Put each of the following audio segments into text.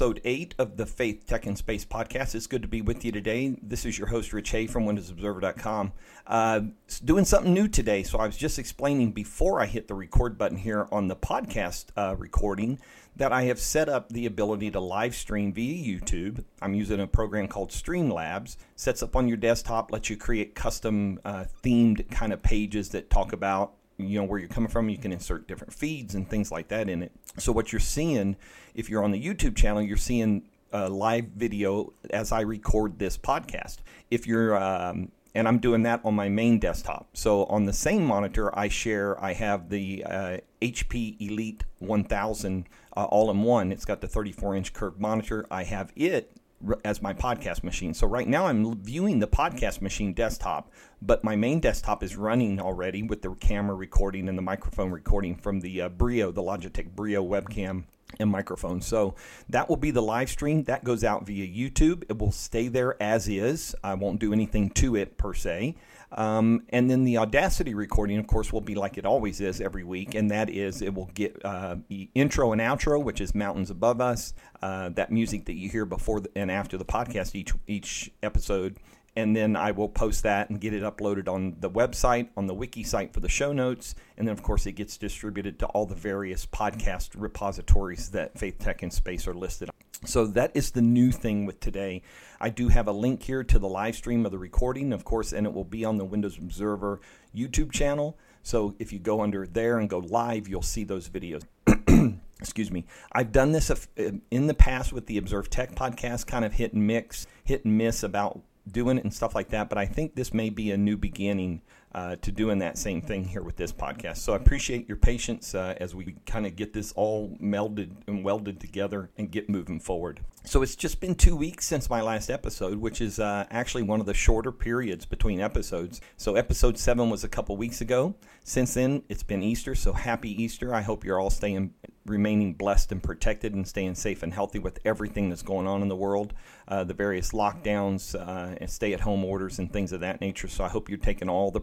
episode eight of the Faith, Tech, and Space podcast. It's good to be with you today. This is your host, Rich Hay from WindowsObserver.com. Uh, doing something new today. So, I was just explaining before I hit the record button here on the podcast uh, recording that I have set up the ability to live stream via YouTube. I'm using a program called Streamlabs. Sets up on your desktop, lets you create custom uh, themed kind of pages that talk about you know where you're coming from you can insert different feeds and things like that in it. So what you're seeing if you're on the youtube channel you're seeing a live video as i record this podcast. If you're um, and i'm doing that on my main desktop. So on the same monitor i share i have the uh, hp elite 1000 uh, all in one. It's got the 34 inch curved monitor. I have it as my podcast machine. So right now I'm viewing the podcast machine desktop, but my main desktop is running already with the camera recording and the microphone recording from the uh, Brio, the Logitech Brio webcam and microphone. So that will be the live stream that goes out via YouTube. It will stay there as is. I won't do anything to it per se. Um, and then the Audacity recording, of course, will be like it always is every week, and that is it will get uh, intro and outro, which is Mountains Above Us, uh, that music that you hear before and after the podcast each each episode. And then I will post that and get it uploaded on the website, on the wiki site for the show notes. And then, of course, it gets distributed to all the various podcast repositories that Faith Tech and Space are listed on. So that is the new thing with today. I do have a link here to the live stream of the recording, of course, and it will be on the Windows Observer YouTube channel. So if you go under there and go live, you'll see those videos. Excuse me. I've done this uh, in the past with the Observe Tech podcast, kind of hit and mix, hit and miss about doing it and stuff like that. But I think this may be a new beginning uh, to doing that same thing here with this podcast. So I appreciate your patience uh, as we kind of get this all melded and welded together and get moving forward. So it's just been two weeks since my last episode, which is uh, actually one of the shorter periods between episodes. So episode seven was a couple weeks ago. Since then, it's been Easter, so happy Easter. I hope you're all staying, remaining blessed and protected and staying safe and healthy with everything that's going on in the world, uh, the various lockdowns uh, and stay at home orders and things of that nature. So I hope you're taking all the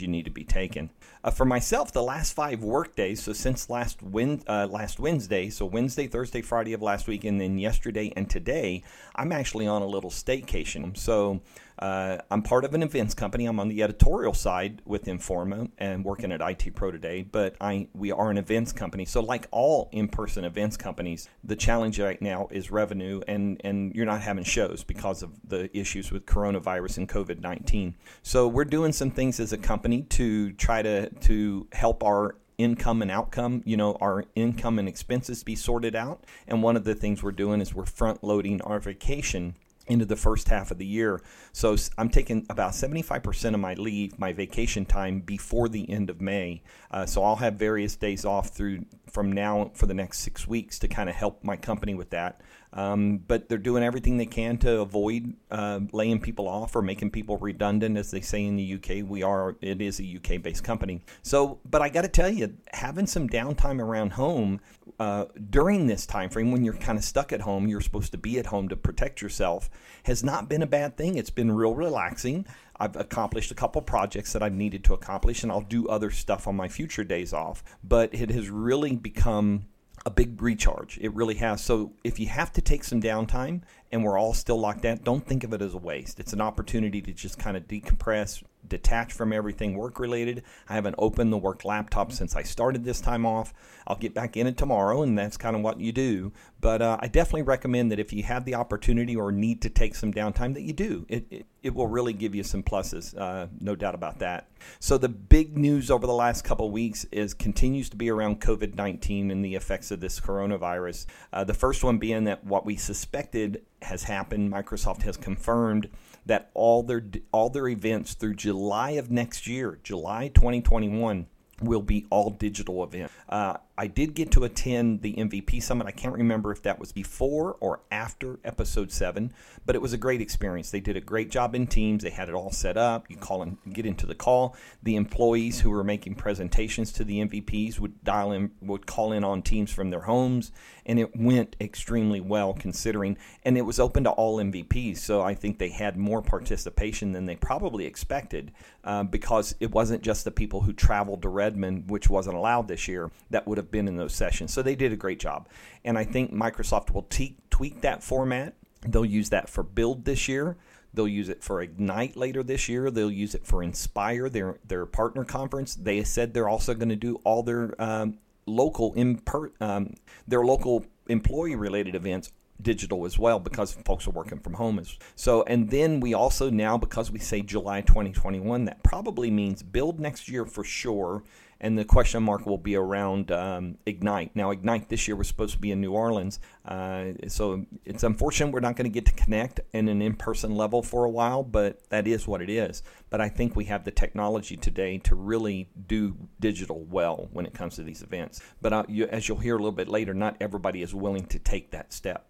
you need to be taken. Uh, for myself, the last five work days, so since last, win, uh, last Wednesday, so Wednesday, Thursday, Friday of last week, and then yesterday and today, I'm actually on a little staycation. So uh, I'm part of an events company. I'm on the editorial side with Informa and working at IT Pro today. But I we are an events company. So like all in-person events companies, the challenge right now is revenue, and and you're not having shows because of the issues with coronavirus and COVID-19. So we're doing some things as a company to try to to help our income and outcome, you know, our income and expenses be sorted out. And one of the things we're doing is we're front loading our vacation into the first half of the year. So I'm taking about 75% of my leave, my vacation time before the end of May. Uh, so I'll have various days off through from now for the next six weeks to kind of help my company with that. Um, but they're doing everything they can to avoid uh, laying people off or making people redundant, as they say in the UK. We are it is a UK based company. So, but I got to tell you, having some downtime around home uh, during this time frame when you're kind of stuck at home, you're supposed to be at home to protect yourself, has not been a bad thing. It's been real relaxing. I've accomplished a couple projects that I've needed to accomplish, and I'll do other stuff on my future days off. But it has really become a big recharge. It really has. So if you have to take some downtime and we're all still locked down, don't think of it as a waste. It's an opportunity to just kind of decompress, detach from everything work related. I haven't opened the work laptop since I started this time off. I'll get back in it tomorrow, and that's kind of what you do. But uh, I definitely recommend that if you have the opportunity or need to take some downtime, that you do. It, it, it will really give you some pluses, uh, no doubt about that. So the big news over the last couple weeks is continues to be around COVID nineteen and the effects of this coronavirus. Uh, the first one being that what we suspected has happened. Microsoft has confirmed that all their all their events through July of next year, July 2021, will be all digital events. Uh, I did get to attend the MVP summit. I can't remember if that was before or after episode seven, but it was a great experience. They did a great job in teams. They had it all set up. You call and get into the call. The employees who were making presentations to the MVPs would dial in, would call in on teams from their homes, and it went extremely well considering. And it was open to all MVPs, so I think they had more participation than they probably expected uh, because it wasn't just the people who traveled to Redmond, which wasn't allowed this year, that would have have been in those sessions. So they did a great job. And I think Microsoft will te- tweak that format. They'll use that for Build this year. They'll use it for Ignite later this year. They'll use it for Inspire, their their partner conference. They said they're also going to do all their um, local imper- um, their local employee related events digital as well because folks are working from home. So, and then we also now, because we say July 2021, that probably means build next year for sure. And the question mark will be around um, Ignite. Now, Ignite this year was supposed to be in New Orleans. Uh, so it's unfortunate we're not going to get to connect in an in person level for a while, but that is what it is. But I think we have the technology today to really do digital well when it comes to these events. But uh, you, as you'll hear a little bit later, not everybody is willing to take that step.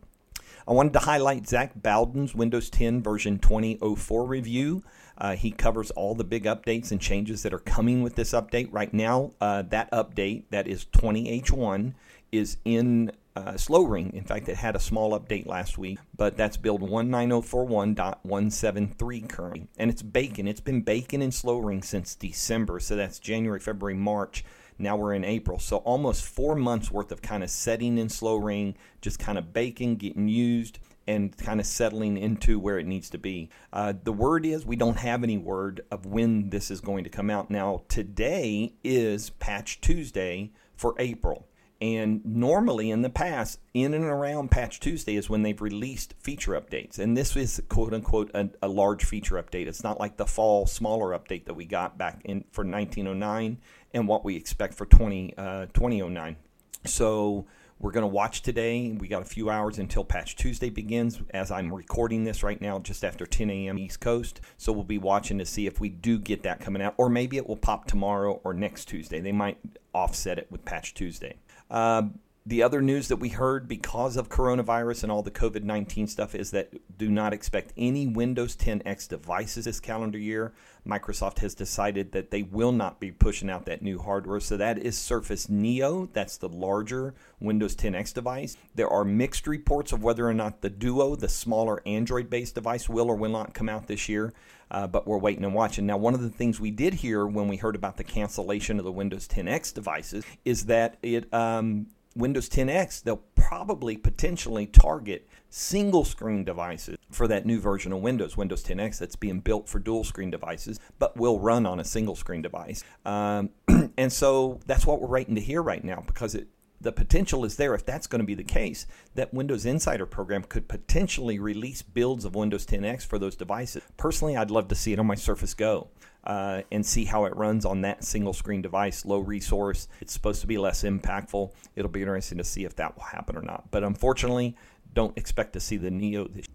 I wanted to highlight Zac Bowden's Windows 10 version 2004 review. Uh, he covers all the big updates and changes that are coming with this update. Right now, uh, that update, that is 20H1, is in uh, slow ring. In fact, it had a small update last week, but that's build 19041.173 currently. And it's baking. It's been baking in slow ring since December. So that's January, February, March. Now we're in April. So almost four months worth of kind of setting in slow ring, just kind of baking, getting used, and kind of settling into where it needs to be. Uh, the word is we don't have any word of when this is going to come out. Now, today is Patch Tuesday for April. And normally in the past, in and around Patch Tuesday is when they've released feature updates. And this is quote unquote a, a, large feature update. It's not like the fall smaller update that we got back in for 1909 and what we expect for 20, uh, 2009. So we're going to watch today. We got a few hours until Patch Tuesday begins as I'm recording this right now, just after 10 a.m. East Coast. So we'll be watching to see if we do get that coming out, or maybe it will pop tomorrow or next Tuesday. They might offset it with Patch Tuesday. Uh, the other news that we heard because of coronavirus and all the COVID 19 stuff is that do not expect any Windows 10X devices this calendar year. Microsoft has decided that they will not be pushing out that new hardware. So that is Surface Neo. That's the larger Windows 10X device. There are mixed reports of whether or not the Duo, the smaller Android based device, will or will not come out this year. Uh, but we're waiting and watching. Now, one of the things we did hear when we heard about the cancellation of the Windows 10X devices is that it um, Windows 10X, they'll probably potentially target single screen devices for that new version of Windows, Windows 10X, that's being built for dual screen devices, but will run on a single screen device. Um, and so that's what we're waiting to hear right now because it, the potential is there if that's going to be the case that Windows Insider program could potentially release builds of Windows 10X for those devices. Personally, I'd love to see it on my Surface Go uh, and see how it runs on that single screen device, low resource. It's supposed to be less impactful. It'll be interesting to see if that will happen or not. But unfortunately, don't expect to see the Neo this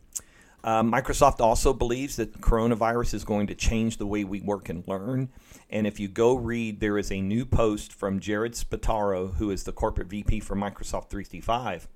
uh, Microsoft also believes that coronavirus is going to change the way we work and learn. And if you go read, there is a new post from Jared Spataro, who is the corporate VP for Microsoft 365.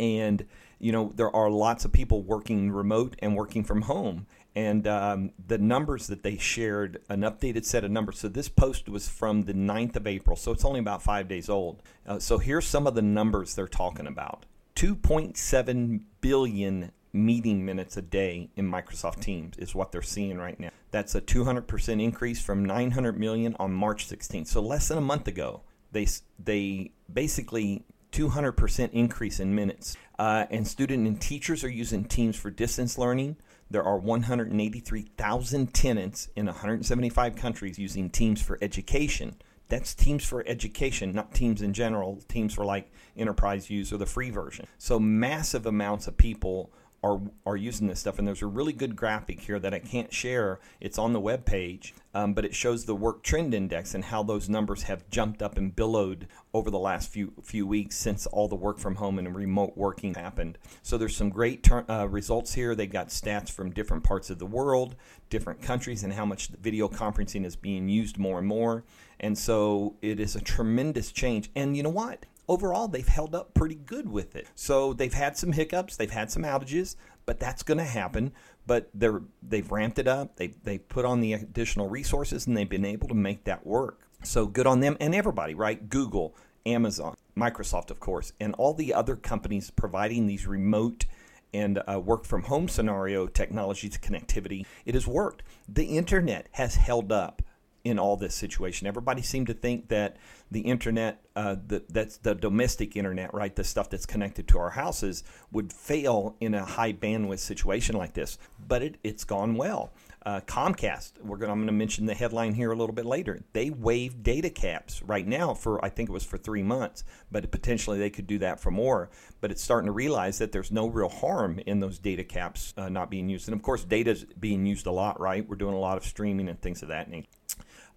And, you know, there are lots of people working remote and working from home and um, the numbers that they shared, an updated set of numbers. So this post was from the 9th of April, so it's only about five days old. Uh, so here's some of the numbers they're talking about 2.7 billion meeting minutes a day in Microsoft Teams is what they're seeing right now. That's a 200% increase from 900 million on March 16th. So less than a month ago, they they basically 200% increase in minutes. Uh, and student and teachers are using Teams for distance learning. There are 183,000 tenants in 175 countries using Teams for education. That's Teams for education, not Teams in general. Teams for like enterprise use or the free version. So massive amounts of people are are using this stuff. And there's a really good graphic here that I can't share. It's on the web page, um, but it shows the work trend index and how those numbers have jumped up and billowed over the last few few weeks since all the work from home and remote working happened. So there's some great ter- uh, results here. They got stats from different parts of the world, different countries, and how much video conferencing is being used more and more. And so it is a tremendous change. And you know what? Overall they've held up pretty good with it. So they've had some hiccups, they've had some outages, but that's going to happen. But they're they've ramped it up. They they put on the additional resources and they've been able to make that work. So good on them and everybody, right? Google, Amazon, Microsoft, of course, and all the other companies providing these remote and uh, work from home scenario technology to connectivity. It has worked. The internet has held up in all this situation. Everybody seemed to think that the internet uh, the, that's the domestic internet, right? The stuff that's connected to our houses would fail in a high bandwidth situation like this. But it, it's gone well. Uh, Comcast, we're going. I'm going to mention the headline here a little bit later. They waived data caps right now for I think it was for three months, but potentially they could do that for more. But it's starting to realize that there's no real harm in those data caps uh, not being used, and of course, data is being used a lot. Right, we're doing a lot of streaming and things of that nature.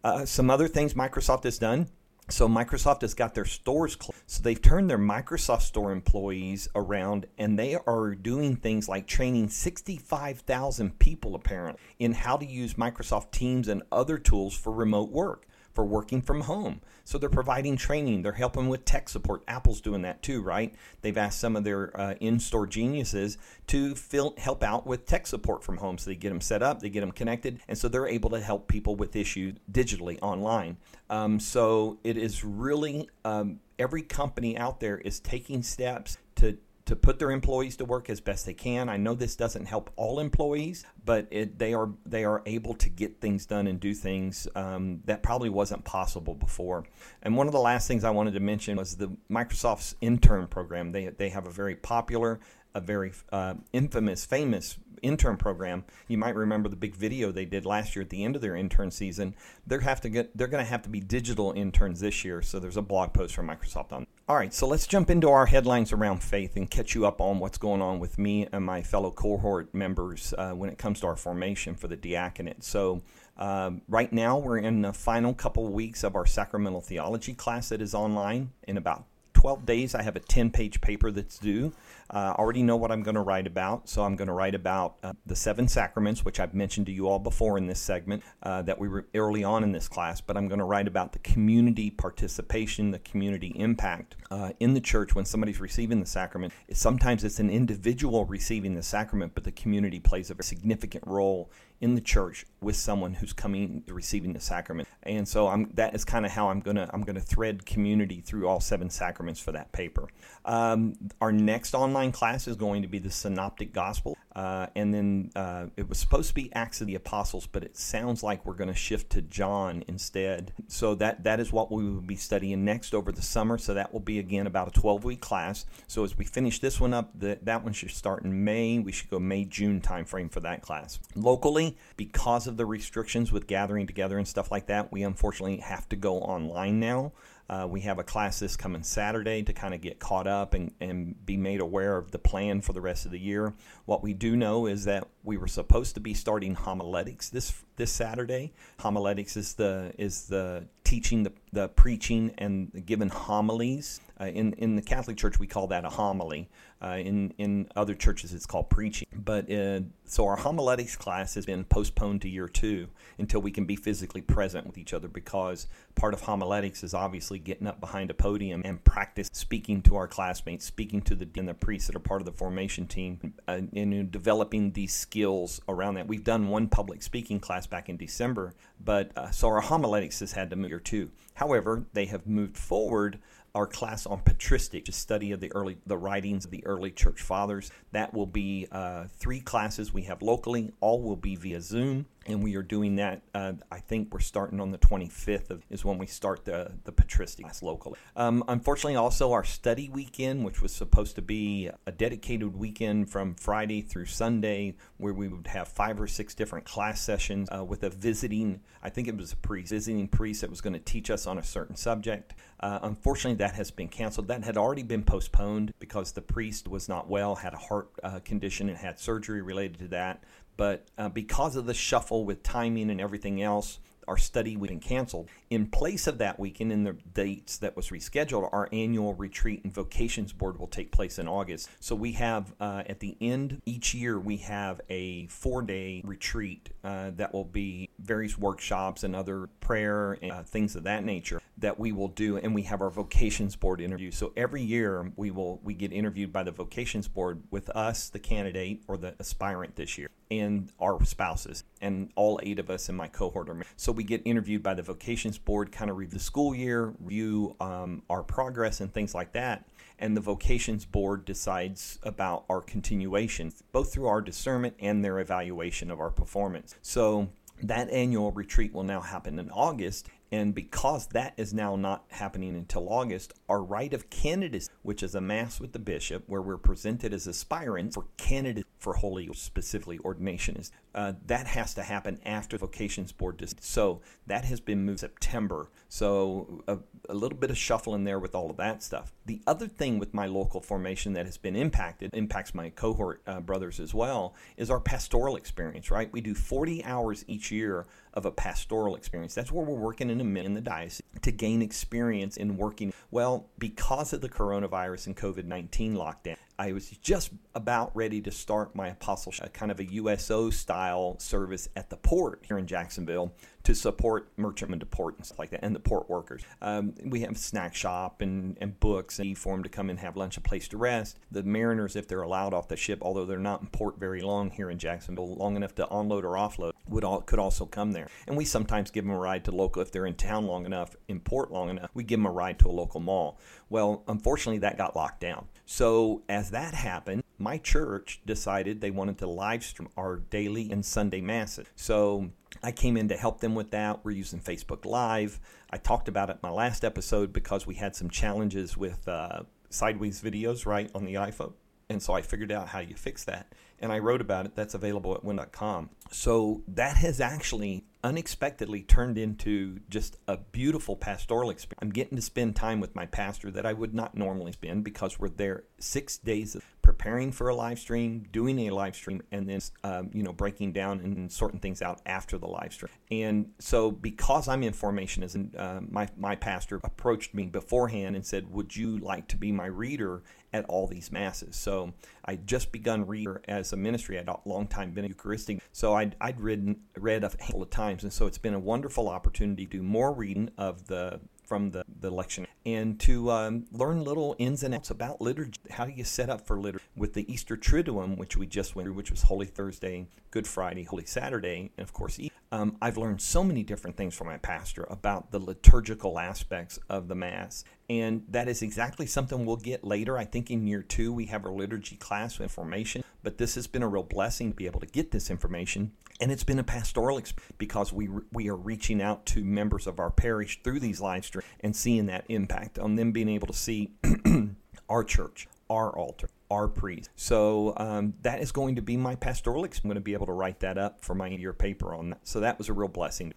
Uh, some other things Microsoft has done. So Microsoft has got their stores closed. So they've turned their Microsoft Store employees around and they are doing things like training 65,000 people apparently in how to use Microsoft Teams and other tools for remote work for working from home. So they're providing training. They're helping with tech support. Apple's doing that too, right? They've asked some of their uh, in-store geniuses to fill, help out with tech support from home. So they get them set up, they get them connected, and so they're able to help people with issues digitally online. Um, so it is really um, every company out there is taking steps to to put their employees to work as best they can. I know this doesn't help all employees, but it, they are they are able to get things done and do things um, that probably wasn't possible before. And one of the last things I wanted to mention was the Microsoft's intern program. They they have a very popular, a very uh, infamous, famous intern program. You might remember the big video they did last year at the end of their intern season. They're have to get they're going to have to be digital interns this year. So there's a blog post from Microsoft on. All right, so let's jump into our headlines around faith and catch you up on what's going on with me and my fellow cohort members uh, when it comes to our formation for the diaconate. So. Um, right now, we're in the final couple weeks of our sacramental theology class that is online. In about 12 days, I have a 10 page paper that's due. Uh, already know what I'm going to write about. So I'm going to write about uh, the seven sacraments, which I've mentioned to you all before in this segment uh, that we were early on in this class. But I'm going to write about the community participation, the community impact in the church when somebody's receiving the sacrament. Sometimes it's an individual receiving the sacrament, but the community plays a significant role in the church with someone who's coming receiving the sacrament. And so I'm, that is kind of how I'm gonna I'm gonna thread community through all seven sacraments for that paper. Um, our next online class is going to be the Synoptic Gospel. Uh, and then uh, it was supposed to be Acts of the Apostles, but it sounds like we're going to shift to John instead. So that that is what we will be studying next over the summer. So that will be again about a 12 week class. So as we finish this one up, the, that one should start in May. We should go May June timeframe for that class. Locally, because of the restrictions with gathering together and stuff like that, we unfortunately have to go online now. Uh, we have a class this coming Saturday to kind of get caught up and, and be made aware of the plan for the rest of the year. What we do know is that we were supposed to be starting homiletics this this Saturday. Homiletics is the is the teaching, the, the preaching, and giving homilies. Uh, in in the Catholic Church, we call that a homily. Uh, in in other churches, it's called preaching. But uh, so our homiletics class has been postponed to year two until we can be physically present with each other because part of homiletics is obviously getting up behind a podium and practice speaking to our classmates, speaking to the and the priests that are part of the formation team, uh, and developing these skills around that. We've done one public speaking class back in December, but uh, so our homiletics has had to move year two. However, they have moved forward our class on patristic, a study of the early the writings of the early church fathers. That will be uh, three classes we have locally. All will be via Zoom and we are doing that. Uh, I think we're starting on the 25th of, is when we start the the patristic class locally. Um, unfortunately, also our study weekend, which was supposed to be a dedicated weekend from Friday through Sunday, where we would have five or six different class sessions uh, with a visiting. I think it was a priest, visiting priest that was going to teach us on a certain subject. Uh, unfortunately, that has been canceled. That had already been postponed because the priest was not well, had a heart uh, condition, and had surgery related to that. But uh, because of the shuffle with timing and everything else, our study was canceled. In place of that weekend, in the dates that was rescheduled, our annual retreat and vocations board will take place in August. So we have uh, at the end each year we have a four-day retreat uh, that will be various workshops and other prayer and uh, things of that nature that we will do, and we have our vocations board interview. So every year we will we get interviewed by the vocations board with us, the candidate or the aspirant this year and our spouses and all eight of us in my cohort are so we get interviewed by the vocations board kind of review the school year review um, our progress and things like that and the vocations board decides about our continuation both through our discernment and their evaluation of our performance so that annual retreat will now happen in August And because that is now not happening until August, our rite of candidacy, which is a mass with the bishop where we're presented as aspirants for candidate for holy, specifically ordination, is uh, that has to happen after the vocations board. Does. So that has been moved September. So a, a little bit of shuffle in there with all of that stuff. The other thing with my local formation that has been impacted, impacts my cohort uh, brothers as well, is our pastoral experience, right? We do 40 hours each year of a pastoral experience. That's where we're working in, a, in the diocese to gain experience in working. Well, because of the coronavirus and COVID 19 lockdown, I was just about ready to start my apostleship, kind of a USO style service at the port here in Jacksonville to support merchantmen to port and stuff like that, and the port workers. Um, we have a snack shop and, and books and for them to come and have lunch, a place to rest. The mariners, if they're allowed off the ship, although they're not in port very long here in Jacksonville, long enough to unload or offload, would all, could also come there. And we sometimes give them a ride to local if they're in town long enough, in port long enough. We give them a ride to a local mall. Well, unfortunately, that got locked down. So as that happened, my church decided they wanted to live stream our daily and Sunday masses. So I came in to help them with that. We're using Facebook Live. I talked about it in my last episode because we had some challenges with uh, sideways videos, right, on the iPhone. And so I figured out how you fix that. And I wrote about it. That's available at win.com. So that has actually unexpectedly turned into just a beautiful pastoral experience. I'm getting to spend time with my pastor that I would not normally spend because we're there six days of preparing for a live stream, doing a live stream, and then um, you know breaking down and sorting things out after the live stream. And so because I'm in formation, as uh, my my pastor approached me beforehand and said, "Would you like to be my reader at all these masses?" So I just begun reader as a ministry. I'd a long time been Eucharistic, so I'd I'd written read a handful of times, and so it's been a wonderful opportunity to do more reading of the from the, the election and to um, learn little ins and outs about liturgy. How you set up for liturgy? With the Easter Triduum, which we just went through, which was Holy Thursday, Good Friday, Holy Saturday, and of course, um, I've learned so many different things from my pastor about the liturgical aspects of the Mass. And that is exactly something we'll get later. I think in year two, we have our liturgy class information, but this has been a real blessing to be able to get this information and it's been a pastoral experience because we we are reaching out to members of our parish through these live streams and seeing that impact on them being able to see our church, our altar, our priest. So um, that is going to be my pastoral. I'm going to be able to write that up for my year paper on that. So that was a real blessing.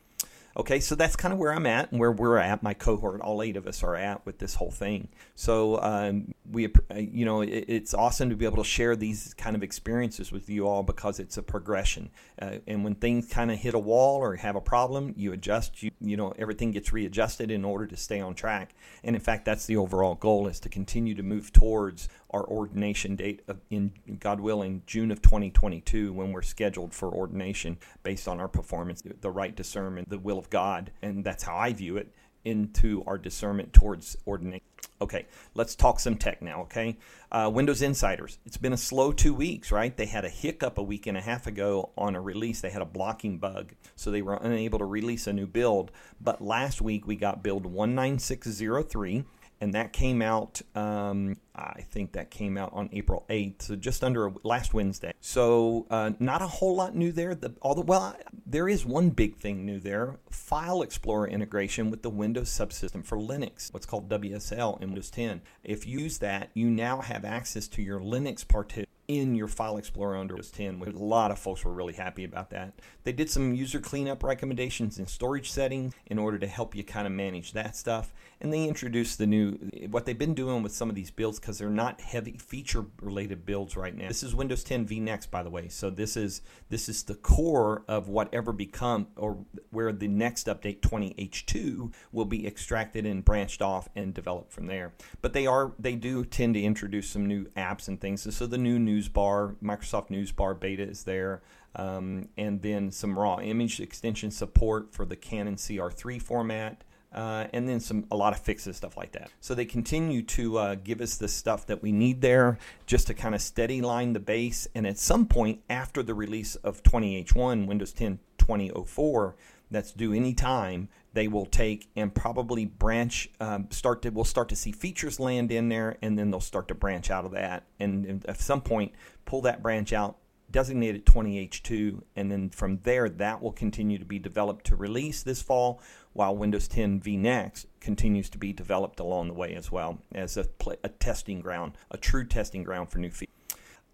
Okay, so that's kind of where I'm at and where we're at. My cohort, all eight of us are at with this whole thing. So um, we, uh, you know, it, it's awesome to be able to share these kind of experiences with you all because it's a progression. Uh, and when things kind of hit a wall or have a problem, you adjust. You, you know, everything gets readjusted in order to stay on track. And in fact, that's the overall goal: is to continue to move towards our ordination date of in God willing June of 2022 when we're scheduled for ordination based on our performance, the right discernment, the will of God, and that's how I view it into our discernment towards ordination. Okay, let's talk some tech now, okay? Uh, Windows Insiders. It's been a slow two weeks, right? They had a hiccup a week and a half ago on a release. They had a blocking bug, so they were unable to release a new build. But last week we got build 19603 and that came out. Um, I think that came out on April 8th, so just under a, last Wednesday. So uh, not a whole lot new there. The, although, well, there is one big thing new there: File Explorer integration with the Windows subsystem for Linux, what's called WSL in Windows 10. If you use that, you now have access to your Linux partition in your file explorer under Windows 10 a lot of folks were really happy about that. They did some user cleanup recommendations in storage settings in order to help you kind of manage that stuff and they introduced the new what they've been doing with some of these builds because they're not heavy feature related builds right now. This is windows 10 vnext by the way so this is this is the core of whatever become or where the next update 20h2 will be extracted and branched off and developed from there. But they are they do tend to introduce some new apps and things so the new news bar microsoft news bar beta is there um, and then some raw image extension support for the canon cr3 format uh, and then some a lot of fixes stuff like that. So they continue to uh, give us the stuff that we need there, just to kind of steady line the base. And at some point after the release of 20H1, Windows 10 2004, that's due any time, they will take and probably branch um, start to we'll start to see features land in there and then they'll start to branch out of that and, at some point pull that branch out designate it 20H2, and then from there, that will continue to be developed to release this fall, while Windows 10 vNext continues to be developed along the way as well as a, a testing ground, a true testing ground for new features.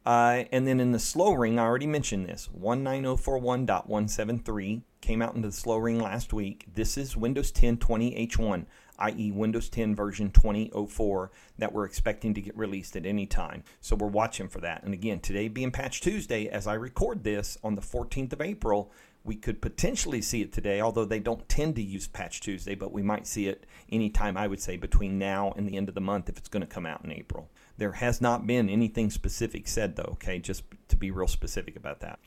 Uh, and then in the slow ring, I already mentioned this 19041.173 came out into the slow ring last week. This is Windows 10 20H1, i.e., Windows 10 version 2004 that we're expecting to get released at any time. So we're watching for that. And again, today being Patch Tuesday, as I record this on the 14th of April, we could potentially see it today, although they don't tend to use Patch Tuesday, but we might see it anytime, I would say, between now and the end of the month if it's going to come out in April. There has not been anything specific said, though, okay, just to be real specific about that.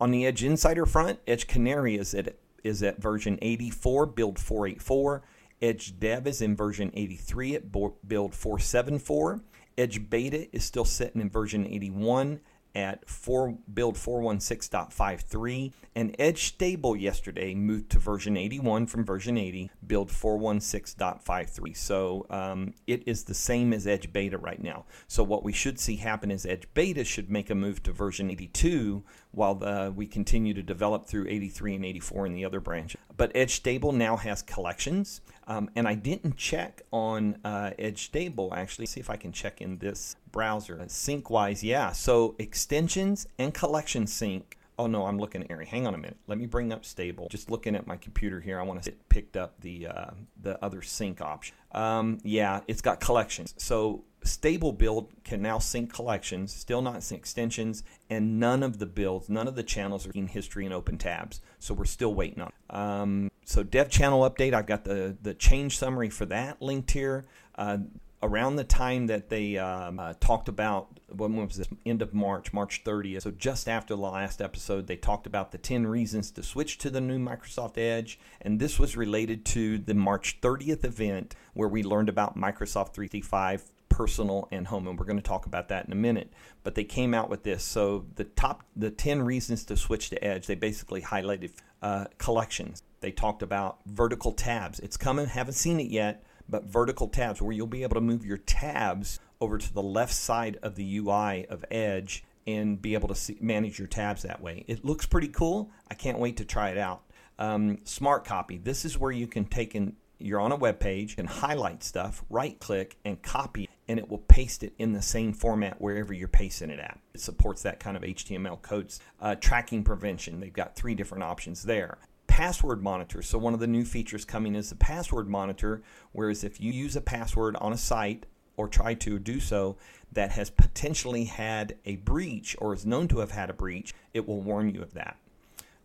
On the Edge Insider front, Edge Canary is at, is at version 84, build 484. Edge Dev is in version 83 at build 474. Edge Beta is still sitting in version 81 at 4 build 416.53 and edge stable yesterday moved to version 81 from version 80 build 416.53 so um, it is the same as edge beta right now. So what we should see happen is edge beta should make a move to version 82 while the, we continue to develop through 83 and 84 in the other branches but edge stable now has collections um, and I didn't check on uh, Edge Stable actually. See if I can check in this browser. Sync wise, yeah. So extensions and collection sync. Oh no, I'm looking at Ari. Hang on a minute. Let me bring up Stable. Just looking at my computer here, I want to picked up the uh, the other sync option. Um, yeah, it's got collections. So stable build can now sync collections, still not sync extensions, and none of the builds, none of the channels are in history and open tabs. So we're still waiting on. Um, so dev channel update, I've got the the change summary for that linked here. Uh, around the time that they um, uh, talked about when was this? End of March, March 30th. So just after the last episode, they talked about the 10 reasons to switch to the new Microsoft Edge, and this was related to the March 30th event where we learned about Microsoft 365 personal and home. And we're going to talk about that in a minute. But they came out with this. So the top the 10 reasons to switch to edge they basically highlighted uh, collections. They talked about vertical tabs. It's coming. Haven't seen it yet but vertical tabs where you'll be able to move your tabs over to the left side of the UI of Edge and be able to see, manage your tabs that way. It looks pretty cool. I can't wait to try it out. Um, smart copy. This is where you can take in. You're on a web page and highlight stuff, right click and copy, and it will paste it in the same format wherever you're pasting it at. It supports that kind of HTML codes. Uh, tracking prevention. They've got three different options there password monitor. So one of the new features coming is the password monitor, whereas if you use a password on a site or try to do so that has potentially had a breach or is known to have had a breach, it will warn you of that.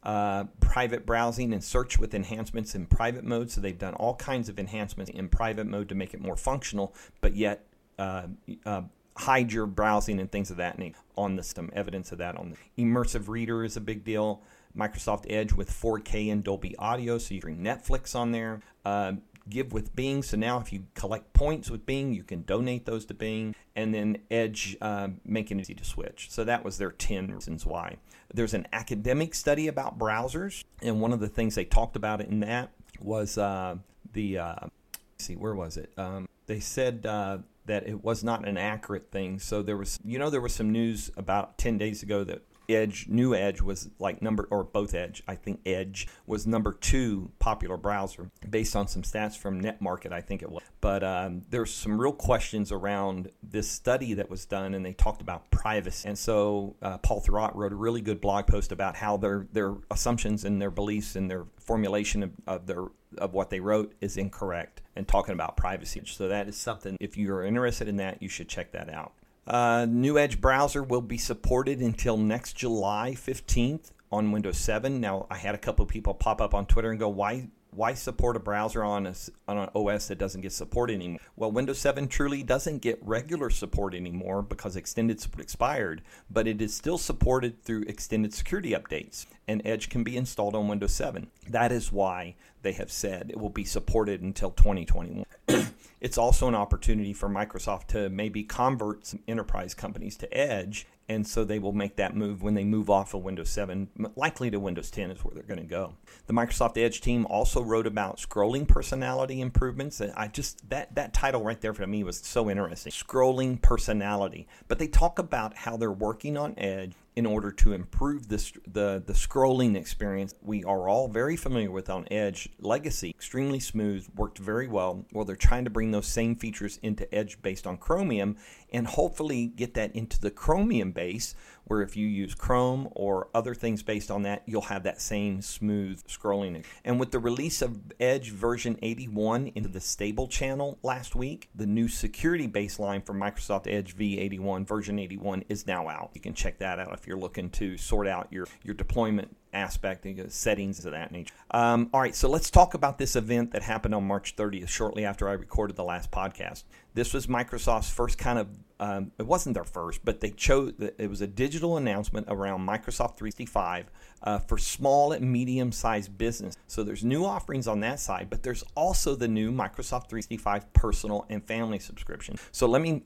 Uh, private browsing and search with enhancements in private mode. So they've done all kinds of enhancements in private mode to make it more functional, but yet uh, uh, hide your browsing and things of that nature on the system. Evidence of that on the immersive reader is a big deal. Microsoft Edge with 4K and Dolby Audio, so you can Netflix on there. Give with Bing. So now, if you collect points with Bing, you can donate those to Bing. And then Edge uh, making it easy to switch. So that was their 10 reasons why. There's an academic study about browsers, and one of the things they talked about in that was uh, the. Uh, see, where was it? Um, they said uh, that it was not an accurate thing. So there was, you know, there was some news about 10 days ago that Edge, new Edge was like number, or both Edge, I think Edge was number two popular browser based on some stats from NetMarket, I think it was. But um, there's some real questions around this study that was done, and they talked about privacy. And so uh, Paul Thurrott wrote a really good blog post about how their their assumptions and their beliefs and their formulation of, of their of what they wrote is incorrect and talking about privacy. So that is something if you're interested in that, you should check that out. Uh, New Edge browser will be supported until next July 15th on Windows 7. Now, I had a couple people pop up on Twitter and go, "Why why support a browser on, a, on an OS that doesn't get support anymore? Well, Windows 7 truly doesn't get regular support anymore because extended support expired, but it is still supported through extended security updates, and Edge can be installed on Windows 7. That is why they have said it will be supported until 2021. it's also an opportunity for Microsoft to maybe convert some enterprise companies to Edge and so they will make that move when they move off of Windows 7. Likely to Windows 10 is where they're going to go. The Microsoft Edge team also wrote about scrolling personality improvements. I just that that title right there for me was so interesting. Scrolling personality, but they talk about how they're working on Edge in order to improve this, the, the scrolling experience we are all very familiar with on Edge. Legacy, extremely smooth, worked very well. Well, they're trying to bring those same features into Edge based on Chromium and hopefully get that into the Chromium base, where if you use Chrome or other things based on that, you'll have that same smooth scrolling. And with the release of Edge version 81 into the stable channel last week, the new security baseline for Microsoft Edge v81 version 81 is now out. You can check that out if you're looking to sort out your, your deployment aspect, and settings of that nature. Um, all right, so let's talk about this event that happened on March 30th, shortly after I recorded the last podcast. This was Microsoft's first kind of, um, it wasn't their first, but they chose, it was a digital announcement around Microsoft 365 uh, for small and medium sized business. So there's new offerings on that side, but there's also the new Microsoft 365 personal and family subscription. So let me,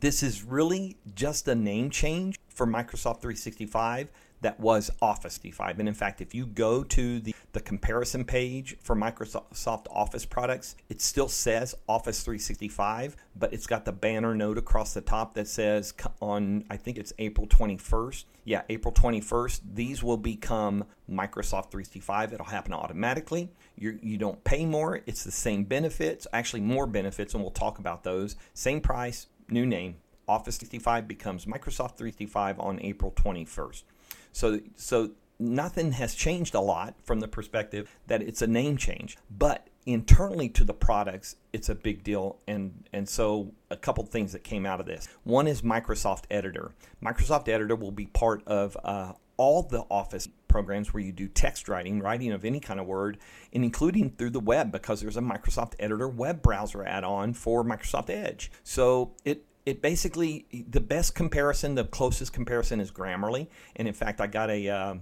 this is really just a name change for Microsoft 365 that was Office 365. And in fact, if you go to the, the comparison page for Microsoft Office products, it still says Office 365, but it's got the banner note across the top that says on, I think it's April 21st. Yeah, April 21st, these will become Microsoft 365. It'll happen automatically. You're, you do not pay more, it's the same benefits, actually, more benefits, and we'll talk about those. Same price, new name. Office 365 becomes Microsoft 365 on April 21st. So so nothing has changed a lot from the perspective that it's a name change, but internally to the products it's a big deal and and so a couple things that came out of this one is microsoft editor microsoft editor will be part of uh, all the office programs where you do text writing writing of any kind of word and including through the web because there's a microsoft editor web browser add-on for microsoft edge. So it it basically the best comparison, the closest comparison is Grammarly, and in fact, I got a uh,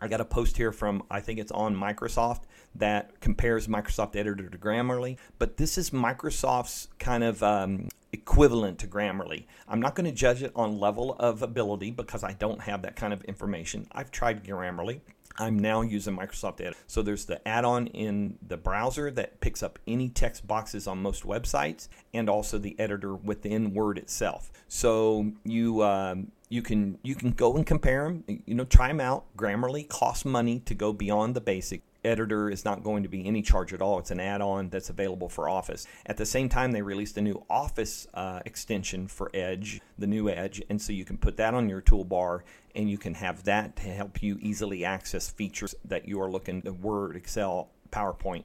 I got a post here from I think it's on Microsoft that compares Microsoft Editor to Grammarly, but this is Microsoft's kind of um, equivalent to Grammarly. I'm not going to judge it on level of ability because I don't have that kind of information. I've tried Grammarly. I'm now using Microsoft Edit. So there's the add-on in the browser that picks up any text boxes on most websites, and also the editor within Word itself. So you um, you can you can go and compare them. You know, try them out. Grammarly costs money to go beyond the basic editor is not going to be any charge at all. It's an add-on that's available for Office. At the same time, they released a new Office uh, extension for Edge, the new Edge, and so you can put that on your toolbar and you can have that to help you easily access features that you are looking to Word, Excel, PowerPoint,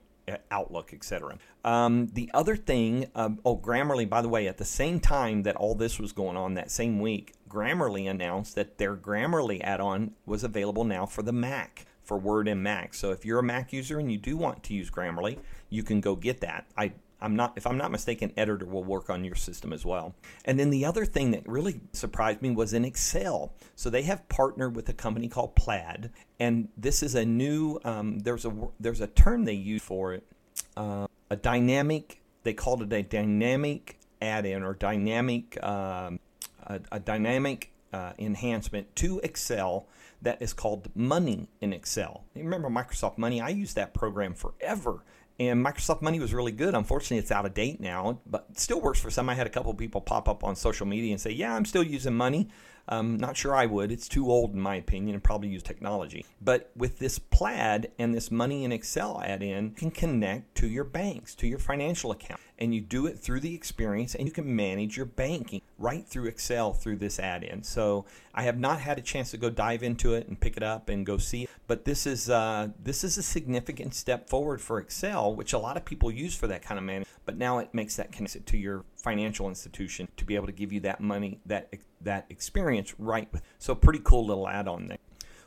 Outlook, etc. Um, the other thing, um, oh, Grammarly, by the way, at the same time that all this was going on, that same week, Grammarly announced that their Grammarly add on was available now for the Mac for Word and Mac. So if you're a Mac user and you do want to use Grammarly, you can go get that. I I'm not if I'm not mistaken, editor will work on your system as well. And then the other thing that really surprised me was in Excel. So they have partnered with a company called Plaid, and this is a new um, there's a there's a term they use for it, uh, a dynamic. They called it a dynamic add-in or dynamic um, a, a, dynamic uh, enhancement to Excel that is called Money in Excel. You remember Microsoft Money? I used that program forever. And Microsoft Money was really good. Unfortunately, it's out of date now, but still works for some. I had a couple people pop up on social media and say, Yeah, I'm still using Money. Um, not sure I would. It's too old, in my opinion, and probably use technology. But with this Plaid and this Money in Excel add in, you can connect to your banks, to your financial account. And you do it through the experience, and you can manage your banking right through Excel through this add in. So I have not had a chance to go dive into it and pick it up and go see. But this is, uh, this is a significant step forward for Excel, which a lot of people use for that kind of management. But now it makes that connected to your financial institution to be able to give you that money, that that experience right with. So pretty cool little add-on there.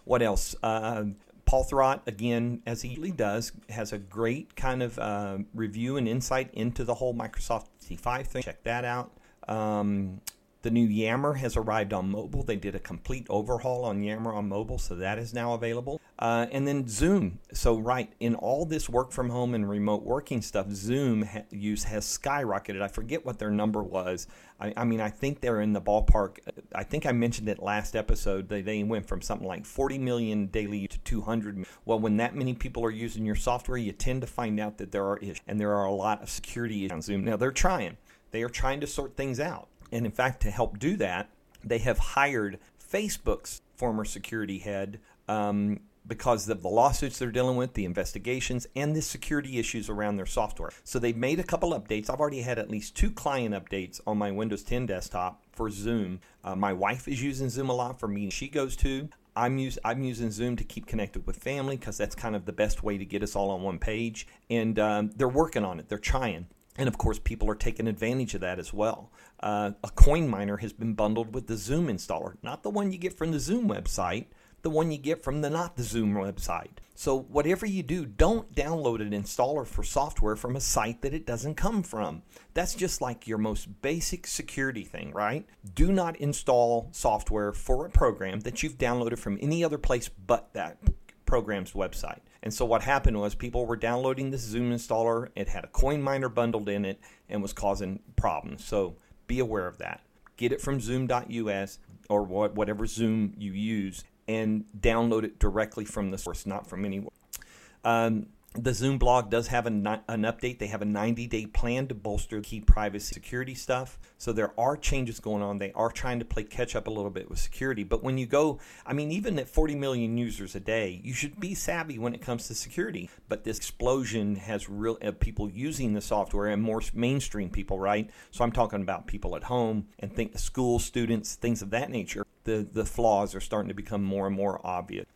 What else? Uh, Paul Thurrott, again, as he usually does, has a great kind of uh, review and insight into the whole Microsoft C5 thing. Check that out. Um, the new Yammer has arrived on mobile. They did a complete overhaul on Yammer on mobile, so that is now available. Uh, and then Zoom. So, right, in all this work from home and remote working stuff, Zoom ha- use has skyrocketed. I forget what their number was. I, I, mean, I think they're in the ballpark. I think I mentioned it last episode. They, they went from something like 40 million daily to 200. Well, when that many people are using your software, you tend to find out that there are issues, and there are a lot of security issues on Zoom. Now, they're trying. They are trying to sort things out. And in fact, to help do that, they have hired Facebook's former security head. Um, because of the lawsuits they're dealing with, the investigations, and the security issues around their software. So they've made a couple updates. I've already had at least two client updates on my Windows 10 desktop for Zoom. Uh, my wife is using Zoom a lot for meetings she goes to. I'm, use, I'm using Zoom to keep connected with family because that's kind of the best way to get us all on one page. And um, they're working on it, they're trying. And of course, people are taking advantage of that as well. Uh, a coin miner has been bundled with the Zoom installer, not the one you get from the Zoom website, the one you get from the not the Zoom website. So whatever you do, don't download an installer for software from a site that it doesn't come from. That's just like your most basic security thing, right? Do not install software for a program that you've downloaded from any other place but that program's website. And so what happened was people were downloading this Zoom installer. It had a coin miner bundled in it and was causing problems. So be aware of that. Get it from zoom.us or whatever Zoom you use and download it directly from the source, not from anywhere. Um, the Zoom blog does have an, an update. They have a 90 day plan to bolster key privacy security stuff. So there are changes going on. They are trying to play catch up a little bit with security. But when you go, I mean, even at 40 million users a day, you should be savvy when it comes to security. But this explosion has real uh, people using the software and more mainstream people, right? So I'm talking about people at home and think school students, things of that nature. The the flaws are starting to become more and more obvious.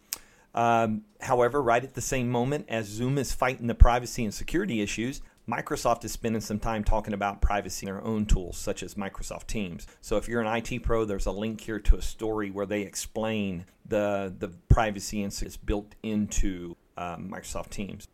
Um, however, right at the same moment as Zoom is fighting the privacy and security issues, Microsoft is spending some time talking about privacy in their own tools, such as Microsoft Teams. So, if you're an IT pro, there's a link here to a story where they explain the the privacy and is built into um, Microsoft Teams.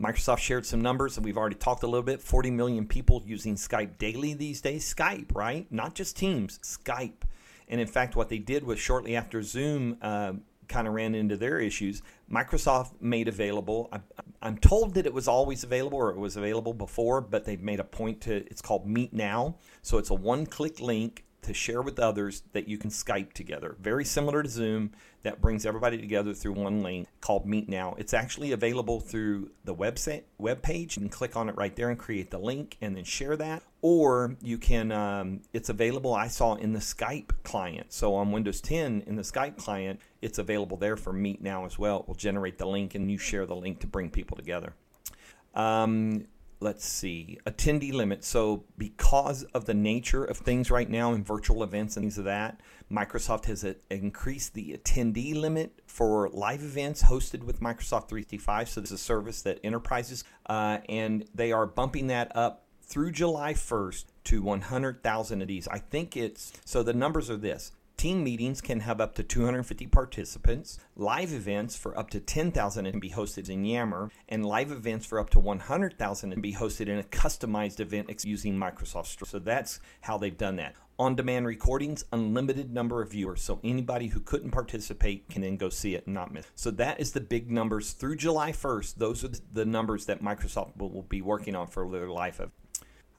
Microsoft shared some numbers, and we've already talked a little bit. 40 million people using Skype daily these days. Skype, right? Not just Teams, Skype. And in fact, what they did was shortly after Zoom uh, kind of ran into their issues. Microsoft made available. I'm, I'm, told that it was always available or it was available before, but they've made a point to. It's called Meet Now, so it's a one-click link to share with others that you can Skype together. Very similar to Zoom that brings everybody together through one link called Meet Now. It's actually available through the website web page. You can click on it right there and create the link and then share that. Or you can, um, it's available, I saw in the Skype client. So on Windows 10 in the Skype client, it's available there for Meet Now as well. It will generate the link and you share the link to bring people together. Um, let's see, attendee limit. So, because of the nature of things right now in virtual events and things of that, Microsoft has uh, increased the attendee limit for live events hosted with Microsoft 365. So, this is a service that enterprises, uh, and they are bumping that up through July 1st to 100,000 of these. I think it's so the numbers are this Team meetings can have up to 250 participants. Live events for up to 10,000 can be hosted in Yammer, and live events for up to 100,000 can be hosted in a customized event using Microsoft. So that's how they've done that. On demand recordings, unlimited number of viewers. So anybody who couldn't participate can then go see it and not miss. So that is the big numbers through July 1st. Those are the numbers that Microsoft will be working on for their life of.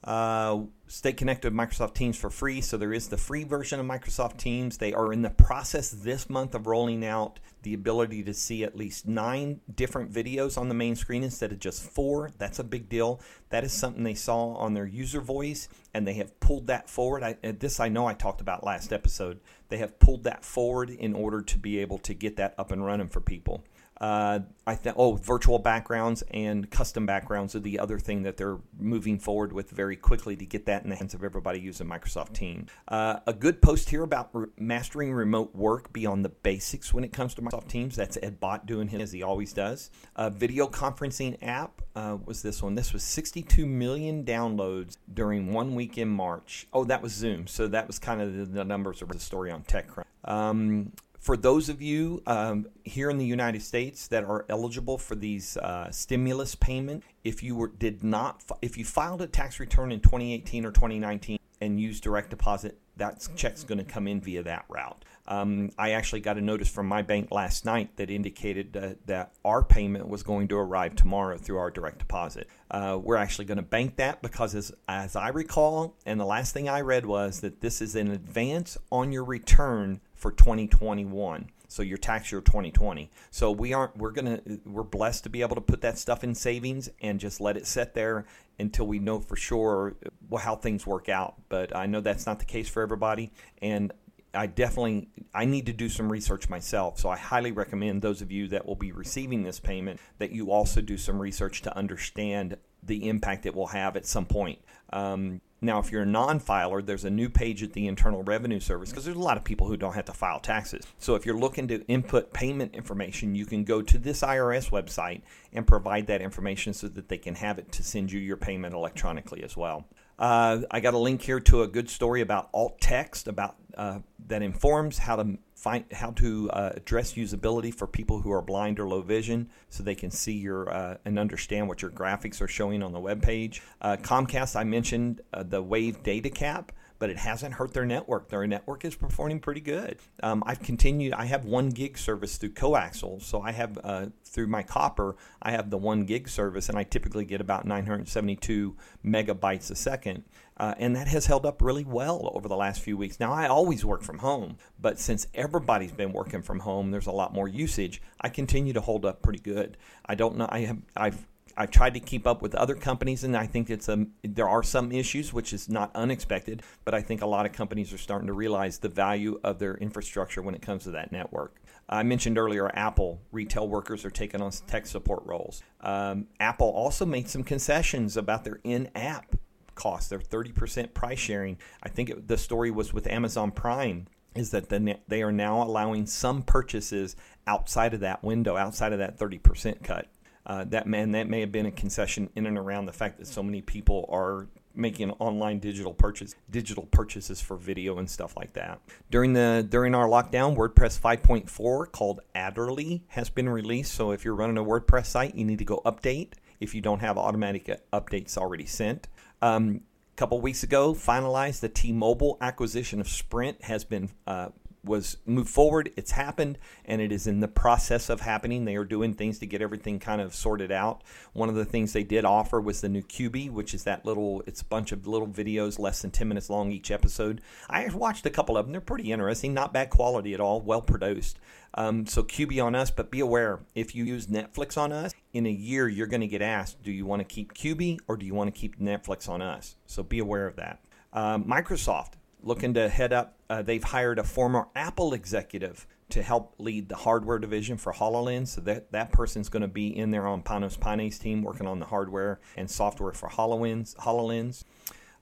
Uh, stay connected with Microsoft Teams for free. So there is the free version of Microsoft Teams. They are in the process this month of rolling out the ability to see at least nine different videos on the main screen instead of just four. That's a big deal. That is something they saw on their user voice, and they have pulled that forward. I, this I know I talked about last episode. They have pulled that forward in order to be able to get that up and running for people. Uh, I think oh, virtual backgrounds and custom backgrounds are the other thing that they're moving forward with very quickly to get that in the hands of everybody using Microsoft Teams. Uh, a good post here about re- mastering remote work beyond the basics when it comes to Microsoft Teams. That's Ed Bott doing his as he always does. A video conferencing app uh, was this one. This was 62 million downloads during one week in March. Oh, that was Zoom. So that was kind of the, the numbers of the story on TechCrunch. Um, for those of you um, here in the United States that are eligible for these uh, stimulus payment, if you were did not if you filed a tax return in 2018 or 2019 and used direct deposit, that check's going to come in via that route. Um, I actually got a notice from my bank last night that indicated uh, that our payment was going to arrive tomorrow through our direct deposit. Uh, we're actually going to bank that because, as, as I recall, and the last thing I read was that this is in advance on your return for 2021 so your tax year 2020 so we aren't we're gonna we're blessed to be able to put that stuff in savings and just let it sit there until we know for sure how things work out. But i know that's not the case for everybody. And I definitely I need to do some research myself. So I highly recommend those of you that will be receiving this payment that you also do some research to understand the impact it will have at some point. Um, now, if you're a non filer, there's a new page at the Internal Revenue Service because there's a lot of people who don't have to file taxes. So, if you're looking to input payment information, you can go to this IRS website and provide that information so that they can have it to send you your payment electronically as well. Uh, I got a link here to a good story about alt text about uh, that informs how to find how to uh, address usability for people who are blind or low vision, so they can see your uh, and understand what your graphics are showing on the web page. Uh, Comcast, I mentioned uh, the Wave data cap but it hasn't hurt their network. Their network is performing pretty good. Um, I've continued. I have one gig service through coaxial, so I have uh, through my copper. I have the one gig service, and I typically get about 972 megabytes a second. Uh, and that has held up really well over the last few weeks. Now, I always work from home, but since everybody's been working from home, there's a lot more usage. I continue to hold up pretty good. I don't know. I have. I've I've tried to keep up with other companies, and I think it's a there are some issues, which is not unexpected. But I think a lot of companies are starting to realize the value of their infrastructure when it comes to that network. I mentioned earlier, Apple retail workers are taking on tech support roles. Um, Apple also made some concessions about their in-app costs, their 30% price sharing. I think it, the story was with Amazon Prime is that the, they are now allowing some purchases outside of that window, outside of that 30% cut uh, that man that may have been a concession in and around the fact that so many people are making online digital purchase digital purchases for video and stuff like that. During the during our lockdown, WordPress 5.4 called Adderley has been released. So if you're running a WordPress site, you need to go update if you don't have automatic updates already sent. Um, a couple weeks ago, finalized the T-Mobile acquisition of Sprint has been uh, was moved forward. It's happened, and it is in the process of happening. They are doing things to get everything kind of sorted out. One of the things they did offer was the new Quibi, which is that little. It's a bunch of little videos, less than ten minutes long each episode. I watched a couple of them. They're pretty interesting, not bad quality at all, well produced. Um, so Quibi on us, but be aware if you use Netflix on us in a year, you're going to get asked, do you want to keep Quibi or do you want to keep Netflix on us? So be aware of that. Um, Microsoft looking to head up. Uh, they've hired a former Apple executive to help lead the hardware division for HoloLens. So that, that person's going to be in there on Panos Panay's team working on the hardware and software for HoloLens. HoloLens.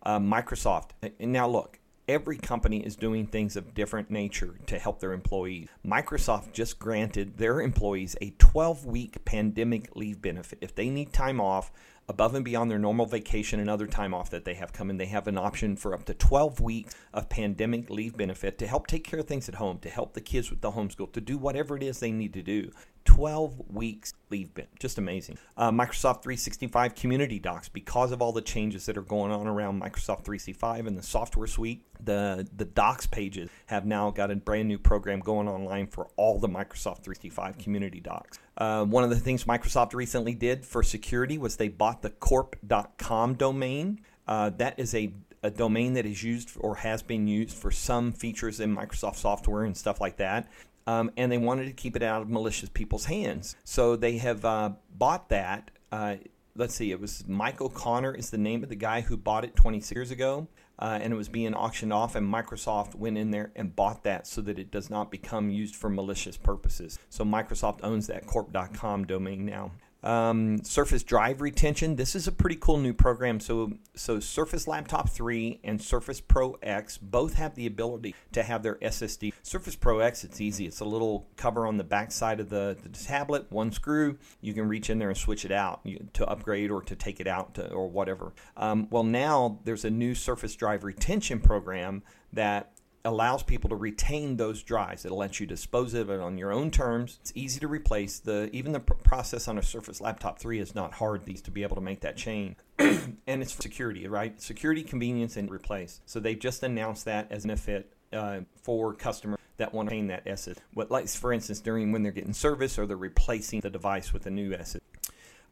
Uh, Microsoft. And now look, every company is doing things of different nature to help their employees. Microsoft just granted their employees a 12 week pandemic leave benefit. If they need time off, above and beyond their normal vacation and other time off that they have coming, they have an option for up to 12 weeks of pandemic leave benefit to help take care of things at home, to help the kids with the homeschool, to do whatever it is they need to do. 12 weeks leave bin. Just amazing. Uh, Microsoft 365 community docs, because of all the changes that are going on around Microsoft 365 and the software suite, the, the docs pages have now got a brand new program going online for all the Microsoft 365 community docs. Uh, one of the things Microsoft recently did for security was they bought the corp.com domain. Uh, that is a a domain that is used or has been used for some features in Microsoft software and stuff like that um, and they wanted to keep it out of malicious people's hands. So they have uh, bought that. Uh, let's see, it was Michael Connor is the name of the guy who bought it 26 years ago. Uh, and it was being auctioned off, and Microsoft went in there and bought that so that it does not become used for malicious purposes. So Microsoft owns that corp.com domain now. Um, Surface Drive Retention. This is a pretty cool new program. So, so Surface Laptop 3 and Surface Pro X both have the ability to have their SSD. Surface Pro X, it's easy. It's a little cover on the back side of the, the tablet, one screw. You can reach in there and switch it out to upgrade or to take it out to, or whatever. Um, well, now there's a new Surface Drive Retention program that allows people to retain those drives. It lets you dispose of it on your own terms. It's easy to replace. The even the pr- process on a Surface Laptop 3 is not hard these to be able to make that change. and it's for security, right? Security, convenience, and replace. So they've just announced that as a benefit uh, for customers that want to retain that SS. What, like for instance, during when they're getting service or they're replacing the device with a new SS.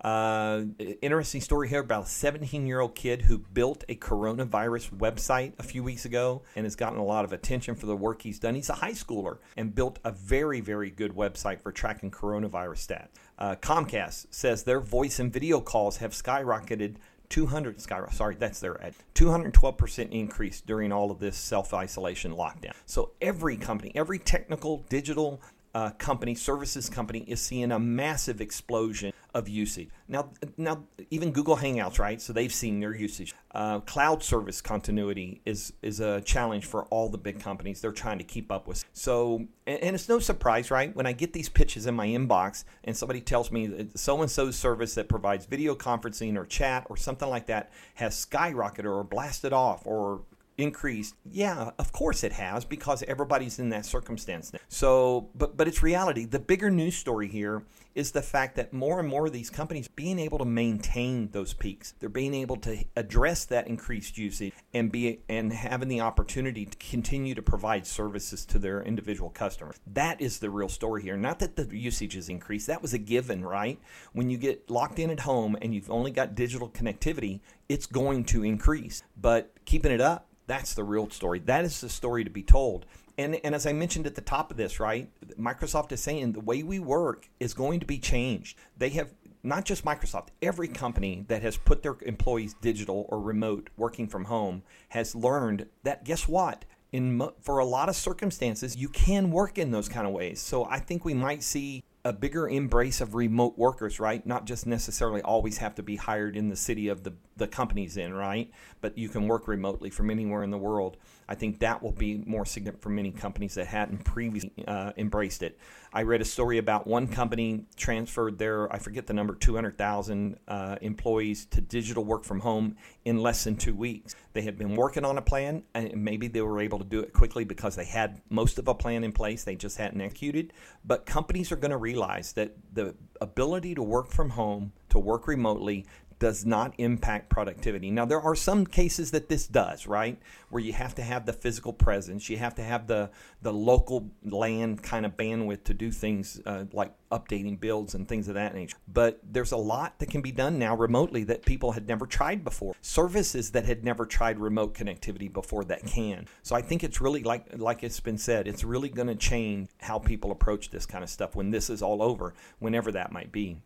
Uh, interesting story here about a 17 year old kid who built a coronavirus website a few weeks ago and has gotten a lot of attention for the work he's done. He's a high schooler and built a very, very good website for tracking coronavirus stats. Uh, Comcast says their voice and video calls have skyrocketed 200 skyrocket. Sorry, that's their ad. 212% increase during all of this self isolation lockdown. So every company, every technical digital uh, company, services company, is seeing a massive explosion of usage. Now, now even Google Hangouts, right? So they've seen their usage. Uh, cloud service continuity is is a challenge for all the big companies. They're trying to keep up with. So, and, and it's no surprise, right? When I get these pitches in my inbox, and somebody tells me that so and so service that provides video conferencing or chat or something like that has skyrocketed or blasted off or increased yeah of course it has because everybody's in that circumstance now. so but but it's reality. The bigger news story here is the fact that more and more of these companies being able to maintain those peaks. They're being able to address that increased usage and be and having the opportunity to continue to provide services to their individual customers. That is the real story here. Not that the usage has increased. That was a given right? When you get locked in at home and you've only got digital connectivity it's going to increase. But keeping it up that's the real story. That is the story to be told. And, and as I mentioned at the top of this, right, Microsoft is saying the way we work is going to be changed. They have not just Microsoft, every company that has put their employees digital or remote working from home has learned that guess what? In for a lot of circumstances, you can work in those kind of ways. So I think we might see a bigger embrace of remote workers, right? Not just necessarily always have to be hired in the city of the, the company's in, right? But you can work remotely from anywhere in the world. I think that will be more significant for many companies that hadn't previously uh, embraced it. I read a story about one company transferred their, I forget the number, 200,000 uh, employees to digital work from home in less than two weeks. They had been working on a plan, and maybe they were able to do it quickly because they had most of a plan in place. They just hadn't executed. But companies are going to realize that the ability to work from home, to work remotely, does not impact productivity. Now, there are some cases that this does, right? Where you have to have the physical presence, you have to have the, the local land kind of bandwidth to do things uh, like updating builds and things of that nature. But there's a lot that can be done now remotely that people had never tried before. Services that had never tried remote connectivity before that can. So I think it's really like like it's been said, it's really going to change how people approach this kind of stuff when this is all over, whenever that might be.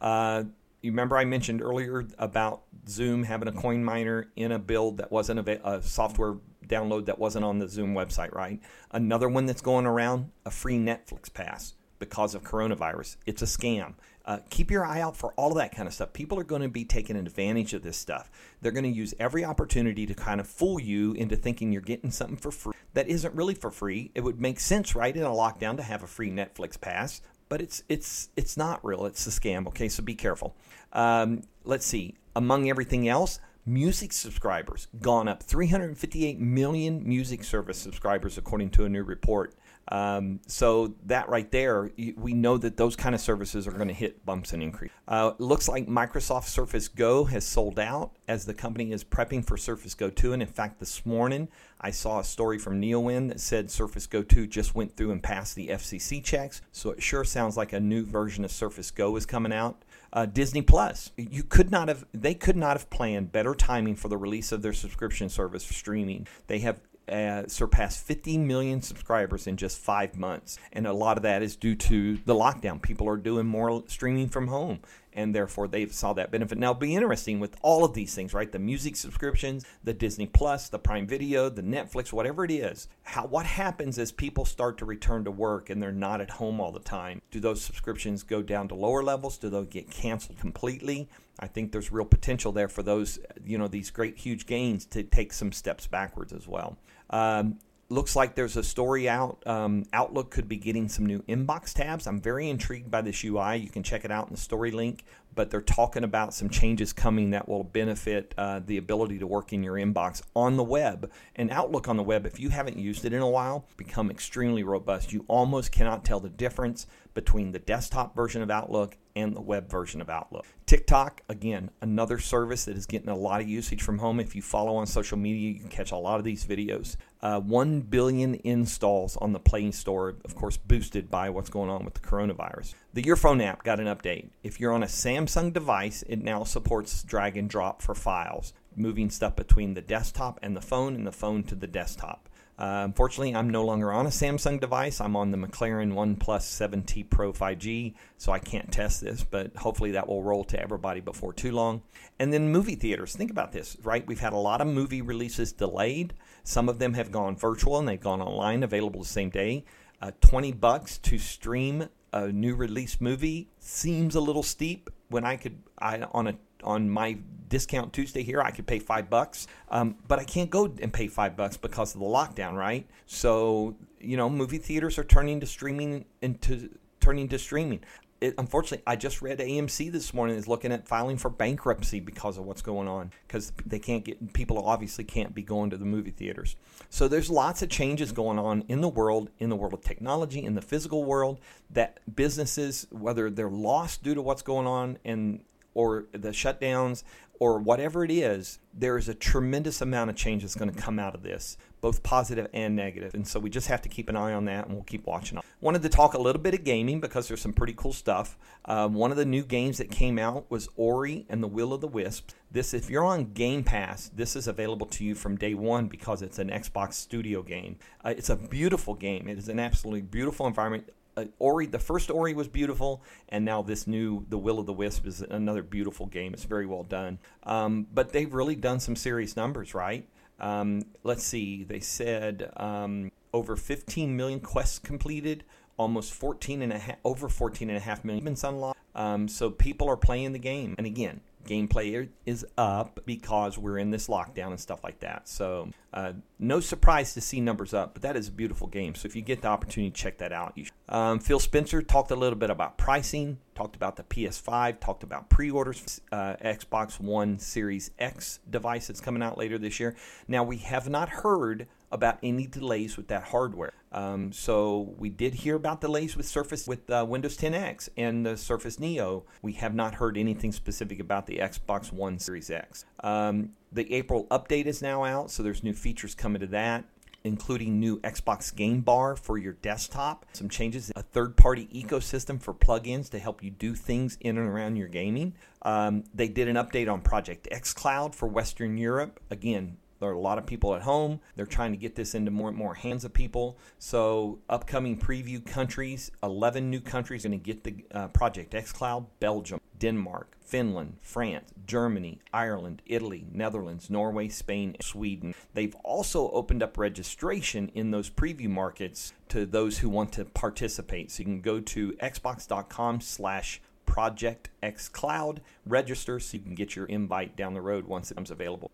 Uh, you remember I mentioned earlier about Zoom having a coin miner in a build that wasn't a, a, software download that wasn't on the Zoom website, right? Another one that's going around a free Netflix pass because of coronavirus. It's a scam. Uh, keep your eye out for all of that kind of stuff. People are going to be taking advantage of this stuff. They're going to use every opportunity to kind of fool you into thinking you're getting something for free that isn't really for free. It would make sense, right, in a lockdown to have a free Netflix pass, but it's it's it's not real. It's a scam. Okay, so be careful. Um, let's see. Among everything else, music subscribers gone up 358 million music service subscribers according to a new report um, so that right there, we know that those kind of services are going to hit bumps and increase. Uh, looks like Microsoft Surface Go has sold out as the company is prepping for Surface Go 2. And in fact, this morning I saw a story from Neowin that said Surface Go 2 just went through and passed the FCC checks. So it sure sounds like a new version of Surface Go is coming out. Uh, Disney Plus. You could not have, they could not have planned better timing for the release of their subscription service for streaming. They have uh, surpassed 50 million subscribers in just five months. And a lot of that is due to the lockdown. People are doing more streaming from home, and therefore they saw that benefit. Now, it'll be interesting with all of these things, right? The music subscriptions, the Disney Plus, the Prime Video, the Netflix, whatever it is. How what happens as people start to return to work and they're not at home all the time? Do those subscriptions go down to lower levels? Do they get canceled completely? I think there's real potential there for those, you know, these great huge gains to take some steps backwards as well. Um, looks like there's a story out. Um, Outlook could be getting some new inbox tabs. I'm very intrigued by this UI. You can check it out in the story link. But they're talking about some changes coming that will benefit uh, the ability to work in your inbox on the web. And Outlook on the web, if you haven't used it in a while, become extremely robust. You almost cannot tell the difference between the desktop version of Outlook and the web version of Outlook. TikTok, again, another service that is getting a lot of usage from home. If you follow on social media, you can catch a lot of these videos. Uh, 1 billion installs on the Play Store, of course, boosted by what's going on with the coronavirus. The Your Phone app got an update. If you're on a Samsung device, it now supports drag and drop for files, moving stuff between the desktop and the phone and the phone to the desktop. Uh, unfortunately, I'm no longer on a Samsung device. I'm on the McLaren OnePlus 7T Pro 5G, so I can't test this, but hopefully that will roll to everybody before too long. And then movie theaters. Think about this, right? We've had a lot of movie releases delayed. Some of them have gone virtual and they've gone online, available the same day. Uh, 20 bucks to stream a new release movie seems a little steep when I could I on a on my discount Tuesday here, I could pay five bucks, um, but I can't go and pay five bucks because of the lockdown, right? So you know, movie theaters are turning to streaming into turning to streaming. It, unfortunately, I just read AMC this morning is looking at filing for bankruptcy because of what's going on because they can't get people obviously can't be going to the movie theaters. So there's lots of changes going on in the world, in the world of technology, in the physical world that businesses, whether they're lost due to what's going on and or the shutdowns or whatever it is, there is a tremendous amount of change that's going to come out of this, both positive and negative. And so we just have to keep an eye on that and we'll keep watching. Wanted to talk a little bit of gaming because there's some pretty cool stuff. Um, one of the new games that came out was Ori and the Will of the Wisps. This, if you're on Game Pass, this is available to you from day one because it's an Xbox Studio game. Uh, it's a beautiful game. It is an absolutely beautiful environment uh, Ori, the first Ori was beautiful, and now this new The Will of the Wisp is another beautiful game. It's very well done. Um, but they've really done some serious numbers, right? Um, let's see. They said um, over 15 million quests completed, almost 14 and a half, over 14 and a half million unlocked. Um, so people are playing the game, and again, gameplay is up because we're in this lockdown and stuff like that. So, uh, no surprise to see numbers up, but that is a beautiful game. So, if you get the opportunity, to check that out. You um, Phil Spencer talked a little bit about pricing, talked about the PS5, talked about pre orders, uh, Xbox One Series X device that's coming out later this year. Now, we have not heard about any delays with that hardware. Um, so we did hear about delays with Surface with uh, Windows 10X and the Surface Neo. We have not heard anything specific about the Xbox One Series X. Um, the April update is now out, so there's new features coming to that including new Xbox Game Bar for your desktop, some changes, in a third party ecosystem for plugins to help you do things in and around your gaming. Um, they did an update on Project xCloud for Western Europe. Again, there are a lot of people at home. They're trying to get this into more and more hands of people. So, upcoming preview countries 11 new countries going to get the uh, Project xCloud Belgium, Denmark, Finland, France, Germany, Ireland, Italy, Netherlands, Norway, Spain, and Sweden. They've also opened up registration in those preview markets to those who want to participate. So you can go to xbox.com slash Project xCloud, register so you can get your invite down the road once it becomes available.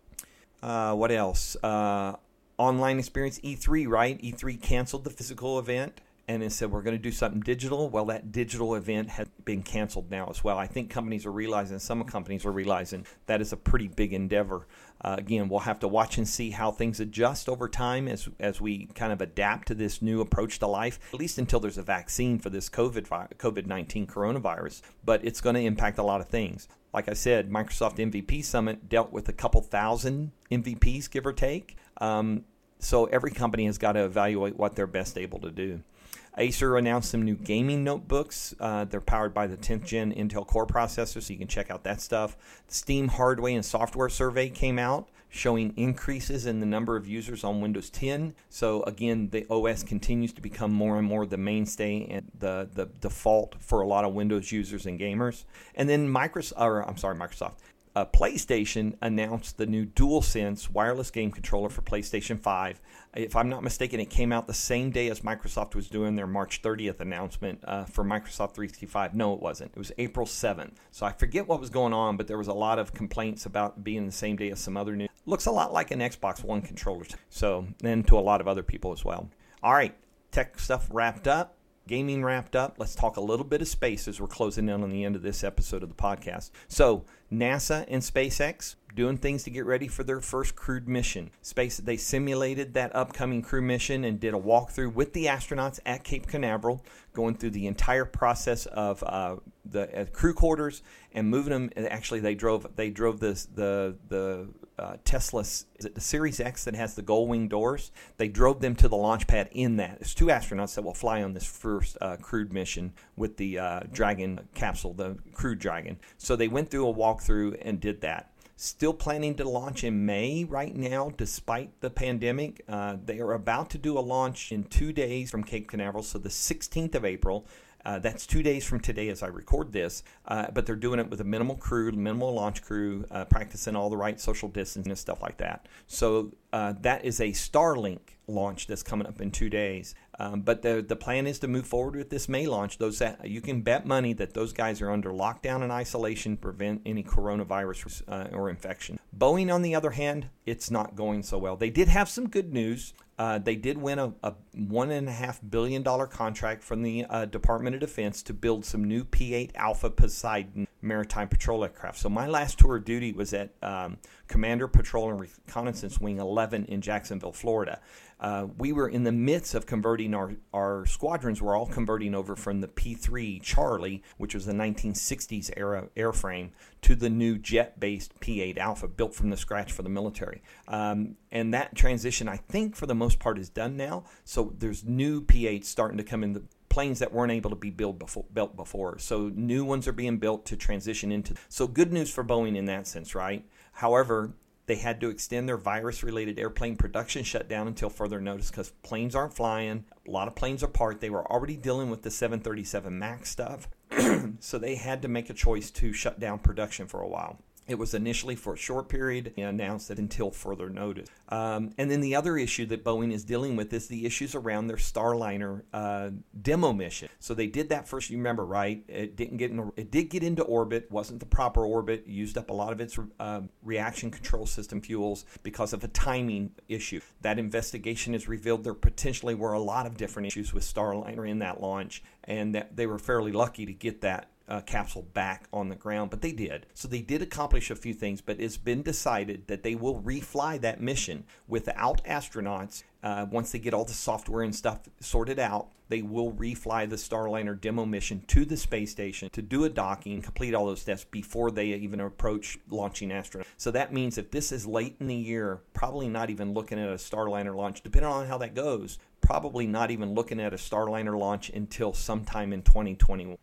Uh, what else? Uh, online experience E3, right? E3 canceled the physical event and it said we're going to do something digital. Well, that digital event has been canceled now as well. I think companies are realizing, some companies are realizing that is a pretty big endeavor. Uh, again, we'll have to watch and see how things adjust over time as as we kind of adapt to this new approach to life. At least until there's a vaccine for this COVID COVID nineteen coronavirus, but it's going to impact a lot of things. Like I said, Microsoft MVP Summit dealt with a couple thousand MVPs, give or take. Um, so every company has got to evaluate what they're best able to do. Acer announced some new gaming notebooks. Uh, they're powered by the 10th gen Intel Core processor, so you can check out that stuff. Steam hardware and software survey came out showing increases in the number of users on Windows 10. So again, the OS continues to become more and more the mainstay and the, the default for a lot of Windows users and gamers. And then Microsoft, or I'm sorry, Microsoft uh, PlayStation announced the new DualSense wireless game controller for PlayStation 5. If I'm not mistaken, it came out the same day as Microsoft was doing their March 30th announcement uh, for Microsoft 365. No, it wasn't. It was April 7th. So I forget what was going on, but there was a lot of complaints about being the same day as some other new. Looks a lot like an Xbox One controller. So, and to a lot of other people as well. All right, tech stuff wrapped up gaming wrapped up, let's talk a little bit of space as we're closing in on the end of this episode of the podcast. So, NASA and SpaceX doing things to get ready for their first crewed mission. Space they simulated that upcoming crew mission and did a walkthrough with the astronauts at Cape Canaveral, going through the entire process of uh, the uh, crew quarters and moving them. Actually, they drove they drove this the the uh, Tesla, is it the Series X that has the gold wing doors? They drove them to the launch pad in that. It's two astronauts that will fly on this first uh, crewed mission with the uh, Dragon capsule, the Crew Dragon. So they went through a walkthrough and did that. Still planning to launch in May right now, despite the pandemic. Uh, they are about to do a launch in two days from Cape Canaveral, so the 16th of April. Uh, that's two days from today as I record this, uh, but they're doing it with a minimal crew, minimal launch crew, uh, practicing all the right social distancing and stuff like that. So uh, that is a Starlink launch that's coming up in two days. Um, but the the plan is to move forward with this May launch. Those that you can bet money that those guys are under lockdown and isolation, to prevent any coronavirus uh, or infection. Boeing, on the other hand, it's not going so well. They did have some good news. Uh, they did win a, a one and a half billion dollar contract from the uh, Department of Defense to build some new P-8 Alpha Poseidon maritime patrol aircraft. So my last tour of duty was at um, Commander Patrol and Reconnaissance Wing 11 in Jacksonville, Florida. Uh, we were in the midst of converting our, our squadrons were all converting over from the P3 Charlie, which was the 1960s era airframe, to the new jet-based P8 Alpha, built from the scratch for the military. Um, and that transition, I think, for the most part, is done now. So there's new P8s starting to come in the planes that weren't able to be built before, built before. So new ones are being built to transition into. So good news for Boeing in that sense, right? However, they had to extend their virus related airplane production shutdown until further notice because planes aren't flying. A lot of planes are parked. They were already dealing with the 737 MAX stuff. so they had to make a choice to shut down production for a while. It was initially for a short period and announced that until further notice. Um, and then the other issue that Boeing is dealing with is the issues around their Starliner uh, demo mission. So they did that first. You remember, right? It didn't get in, it did get into orbit. wasn't the proper orbit. Used up a lot of its uh, reaction control system fuels because of a timing issue. That investigation has revealed there potentially were a lot of different issues with Starliner in that launch, and that they were fairly lucky to get that uh, capsule back on the ground, but they did. So they did accomplish a few things, but it's been decided that they will refly that mission without astronauts. Uh, once they get all the software and stuff sorted out, they will refly the Starliner demo mission to the space station to do a docking, complete all those steps before they even approach launching astronauts. So that means if this is late in the year, probably not even looking at a Starliner launch, depending on how that goes, probably not even looking at a Starliner launch until sometime in 2021.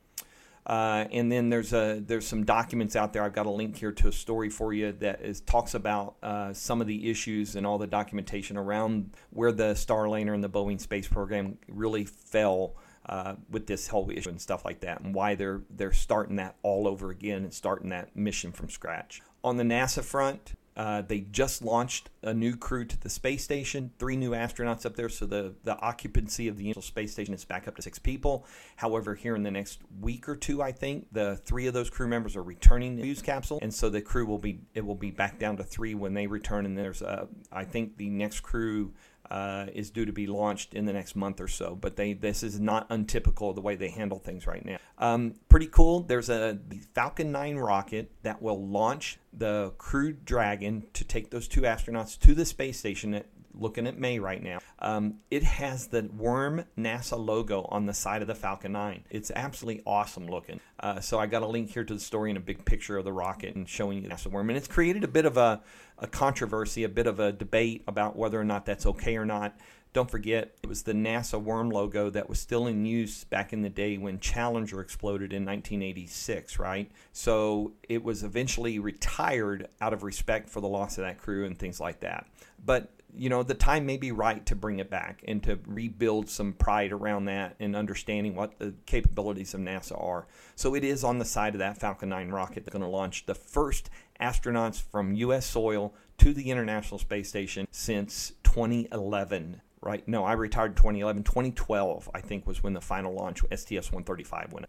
Uh, and then there's a there's some documents out there. I've got a link here to a story for you that is talks about uh, some of the issues and all the documentation around where the Starliner and the Boeing space program really fell uh, with this whole issue and stuff like that, and why they're they're starting that all over again and starting that mission from scratch. On the NASA front, uh, they just launched a new crew to the space station, three new astronauts up there. So the, the occupancy of the International Space Station is back up to six people. However, here in the next week or two, I think the three of those crew members are returning the capsule, and so the crew will be it will be back down to three when they return. And there's I think the next crew uh, is due to be launched in the next month or so. But they this is not untypical the way they handle things right now. Um, pretty cool. There's a Falcon 9 rocket that will launch the Crew Dragon to take those two astronauts to the space station at looking at May right now. Um, it has the worm NASA logo on the side of the Falcon 9. It's absolutely awesome looking. Uh, so I got a link here to the story and a big picture of the rocket and showing you NASA worm. And it's created a bit of a, a controversy, a bit of a debate about whether or not that's okay or not. Don't forget, it was the NASA worm logo that was still in use back in the day when Challenger exploded in 1986, right? So it was eventually retired out of respect for the loss of that crew and things like that. But you know, the time may be right to bring it back and to rebuild some pride around that and understanding what the capabilities of NASA are. So it is on the side of that Falcon 9 rocket that's going to launch the first astronauts from U.S. soil to the International Space Station since 2011 right? No, I retired in 2011. 2012, I think, was when the final launch STS 135 went.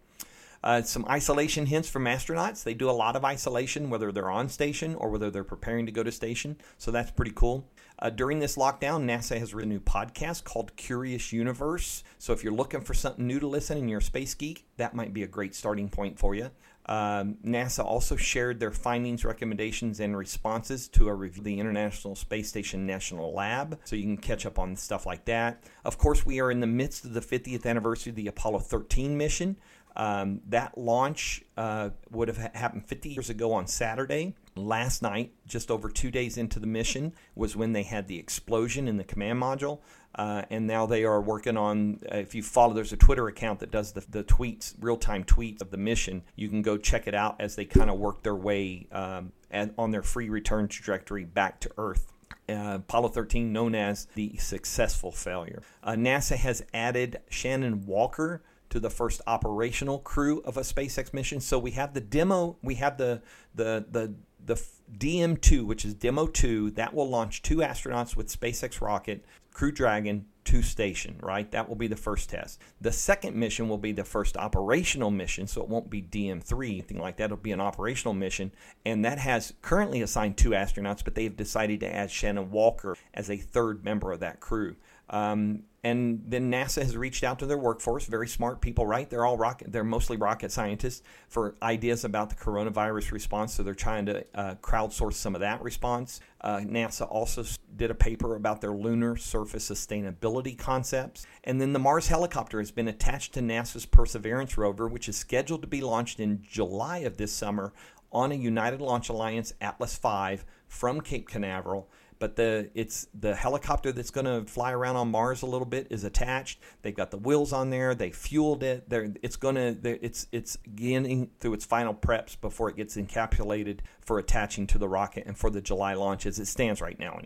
Uh, some isolation hints from astronauts. They do a lot of isolation, whether they're on station or whether they're preparing to go to station. So that's pretty cool. Uh, during this lockdown, NASA has written a new podcast called Curious Universe. So if you're looking for something new to listen and you're a space geek, that might be a great starting point for you. Um, NASA also shared their findings, recommendations, and responses to a review of the International Space Station National Lab, so you can catch up on stuff like that. Of course, we are in the midst of the 50th anniversary of the Apollo 13 mission. Um, that launch uh, would have happened 50 years ago on Saturday. Last night, just over two days into the mission, was when they had the explosion in the command module. Uh, and now they are working on. Uh, if you follow, there's a Twitter account that does the, the tweets, real time tweets of the mission. You can go check it out as they kind of work their way um, at, on their free return trajectory back to Earth. Uh, Apollo 13, known as the successful failure. Uh, NASA has added Shannon Walker to the first operational crew of a SpaceX mission. So we have the demo, we have the the the the DM2, which is Demo 2, that will launch two astronauts with SpaceX rocket, Crew Dragon to station, right? That will be the first test. The second mission will be the first operational mission, so it won't be DM3, anything like that. It'll be an operational mission, and that has currently assigned two astronauts, but they've decided to add Shannon Walker as a third member of that crew. Um, and then NASA has reached out to their workforce, very smart people, right? They're all rocket, they're mostly rocket scientists for ideas about the coronavirus response. So they're trying to uh, crowdsource some of that response. Uh, NASA also did a paper about their lunar surface sustainability concepts. And then the Mars helicopter has been attached to NASA's Perseverance rover, which is scheduled to be launched in July of this summer on a United Launch Alliance Atlas V from Cape Canaveral but the it's the helicopter that's going to fly around on Mars a little bit is attached. They've got the wheels on there. They fueled it. They're, it's going to it's it's getting through its final preps before it gets encapsulated for attaching to the rocket and for the July launch as it stands right now.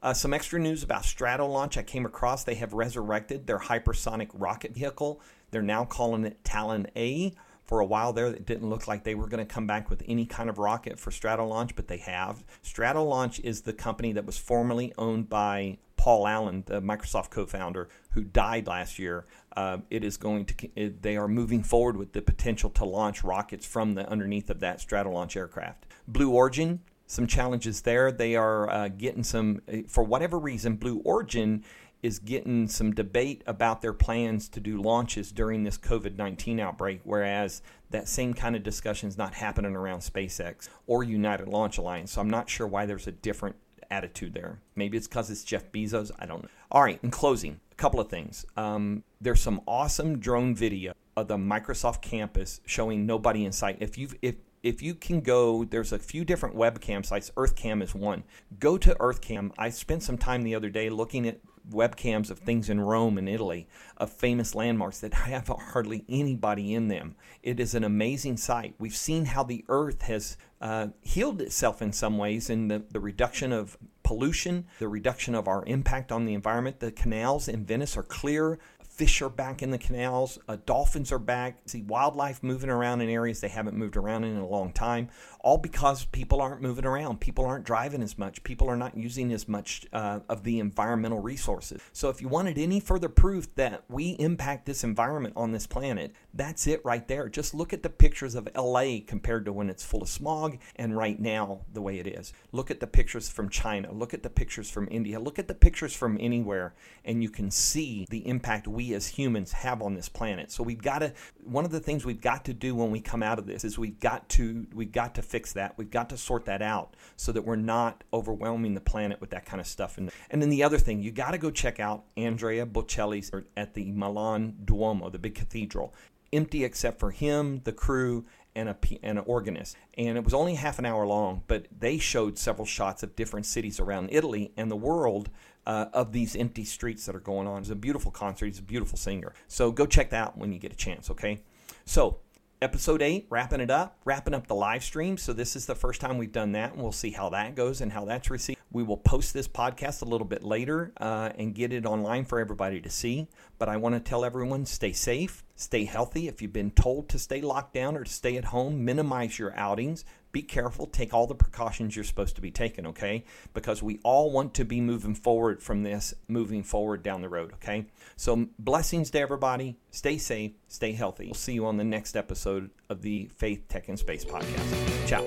Uh, some extra news about Stratolaunch I came across. They have resurrected their hypersonic rocket vehicle. They're now calling it Talon A for a while there, it didn't look like they were going to come back with any kind of rocket for Stratolaunch, but they have. Stratolaunch is the company that was formerly owned by Paul Allen, the Microsoft co-founder, who died last year. Uh, it is going to. It, they are moving forward with the potential to launch rockets from the underneath of that Stratolaunch aircraft. Blue Origin, some challenges there. They are uh, getting some, for whatever reason, Blue Origin is getting some debate about their plans to do launches during this COVID 19 outbreak, whereas that same kind of discussion is not happening around SpaceX or United Launch Alliance. So I'm not sure why there's a different attitude there. Maybe it's because it's Jeff Bezos. I don't know. All right, in closing, a couple of things. Um, there's some awesome drone video of the Microsoft campus showing nobody in sight. If you've if if you can go, there's a few different webcam sites. EarthCam is one. Go to EarthCam. I spent some time the other day looking at webcams of things in Rome and Italy, of famous landmarks that have hardly anybody in them. It is an amazing sight. We've seen how the earth has uh, healed itself in some ways in the, the reduction of pollution, the reduction of our impact on the environment. The canals in Venice are clear fish are back in the canals, uh, dolphins are back. See wildlife moving around in areas they haven't moved around in, in a long time, all because people aren't moving around. People aren't driving as much. People are not using as much uh, of the environmental resources. So, if you wanted any further proof that we impact this environment on this planet, that's it right there. Just look at the pictures of LA compared to when it's full of smog and right now the way it is. Look at the pictures from China. Look at the pictures from India. Look at the pictures from anywhere, and you can see the impact we as humans have on this planet. So we've got to one of the things we've got to do when we come out of this is we've got to we've got to fix that. We've got to sort that out so that we're not overwhelming the planet with that kind of stuff. And and then the other thing, you got to go check out Andrea Bocelli's at the Milan Duomo, the big cathedral. Empty except for him, the crew, and a and an organist. And it was only half an hour long, but they showed several shots of different cities around Italy and the world uh, of these empty streets that are going on. It's a beautiful concert. He's a beautiful singer. So go check that out when you get a chance, okay? So, episode eight, wrapping it up, wrapping up the live stream. So, this is the first time we've done that, and we'll see how that goes and how that's received. We will post this podcast a little bit later uh, and get it online for everybody to see. But I want to tell everyone stay safe, stay healthy. If you've been told to stay locked down or to stay at home, minimize your outings be careful, take all the precautions you're supposed to be taking, okay? Because we all want to be moving forward from this, moving forward down the road, okay? So, blessings to everybody. Stay safe, stay healthy. We'll see you on the next episode of the Faith, Tech, and Space podcast. Ciao.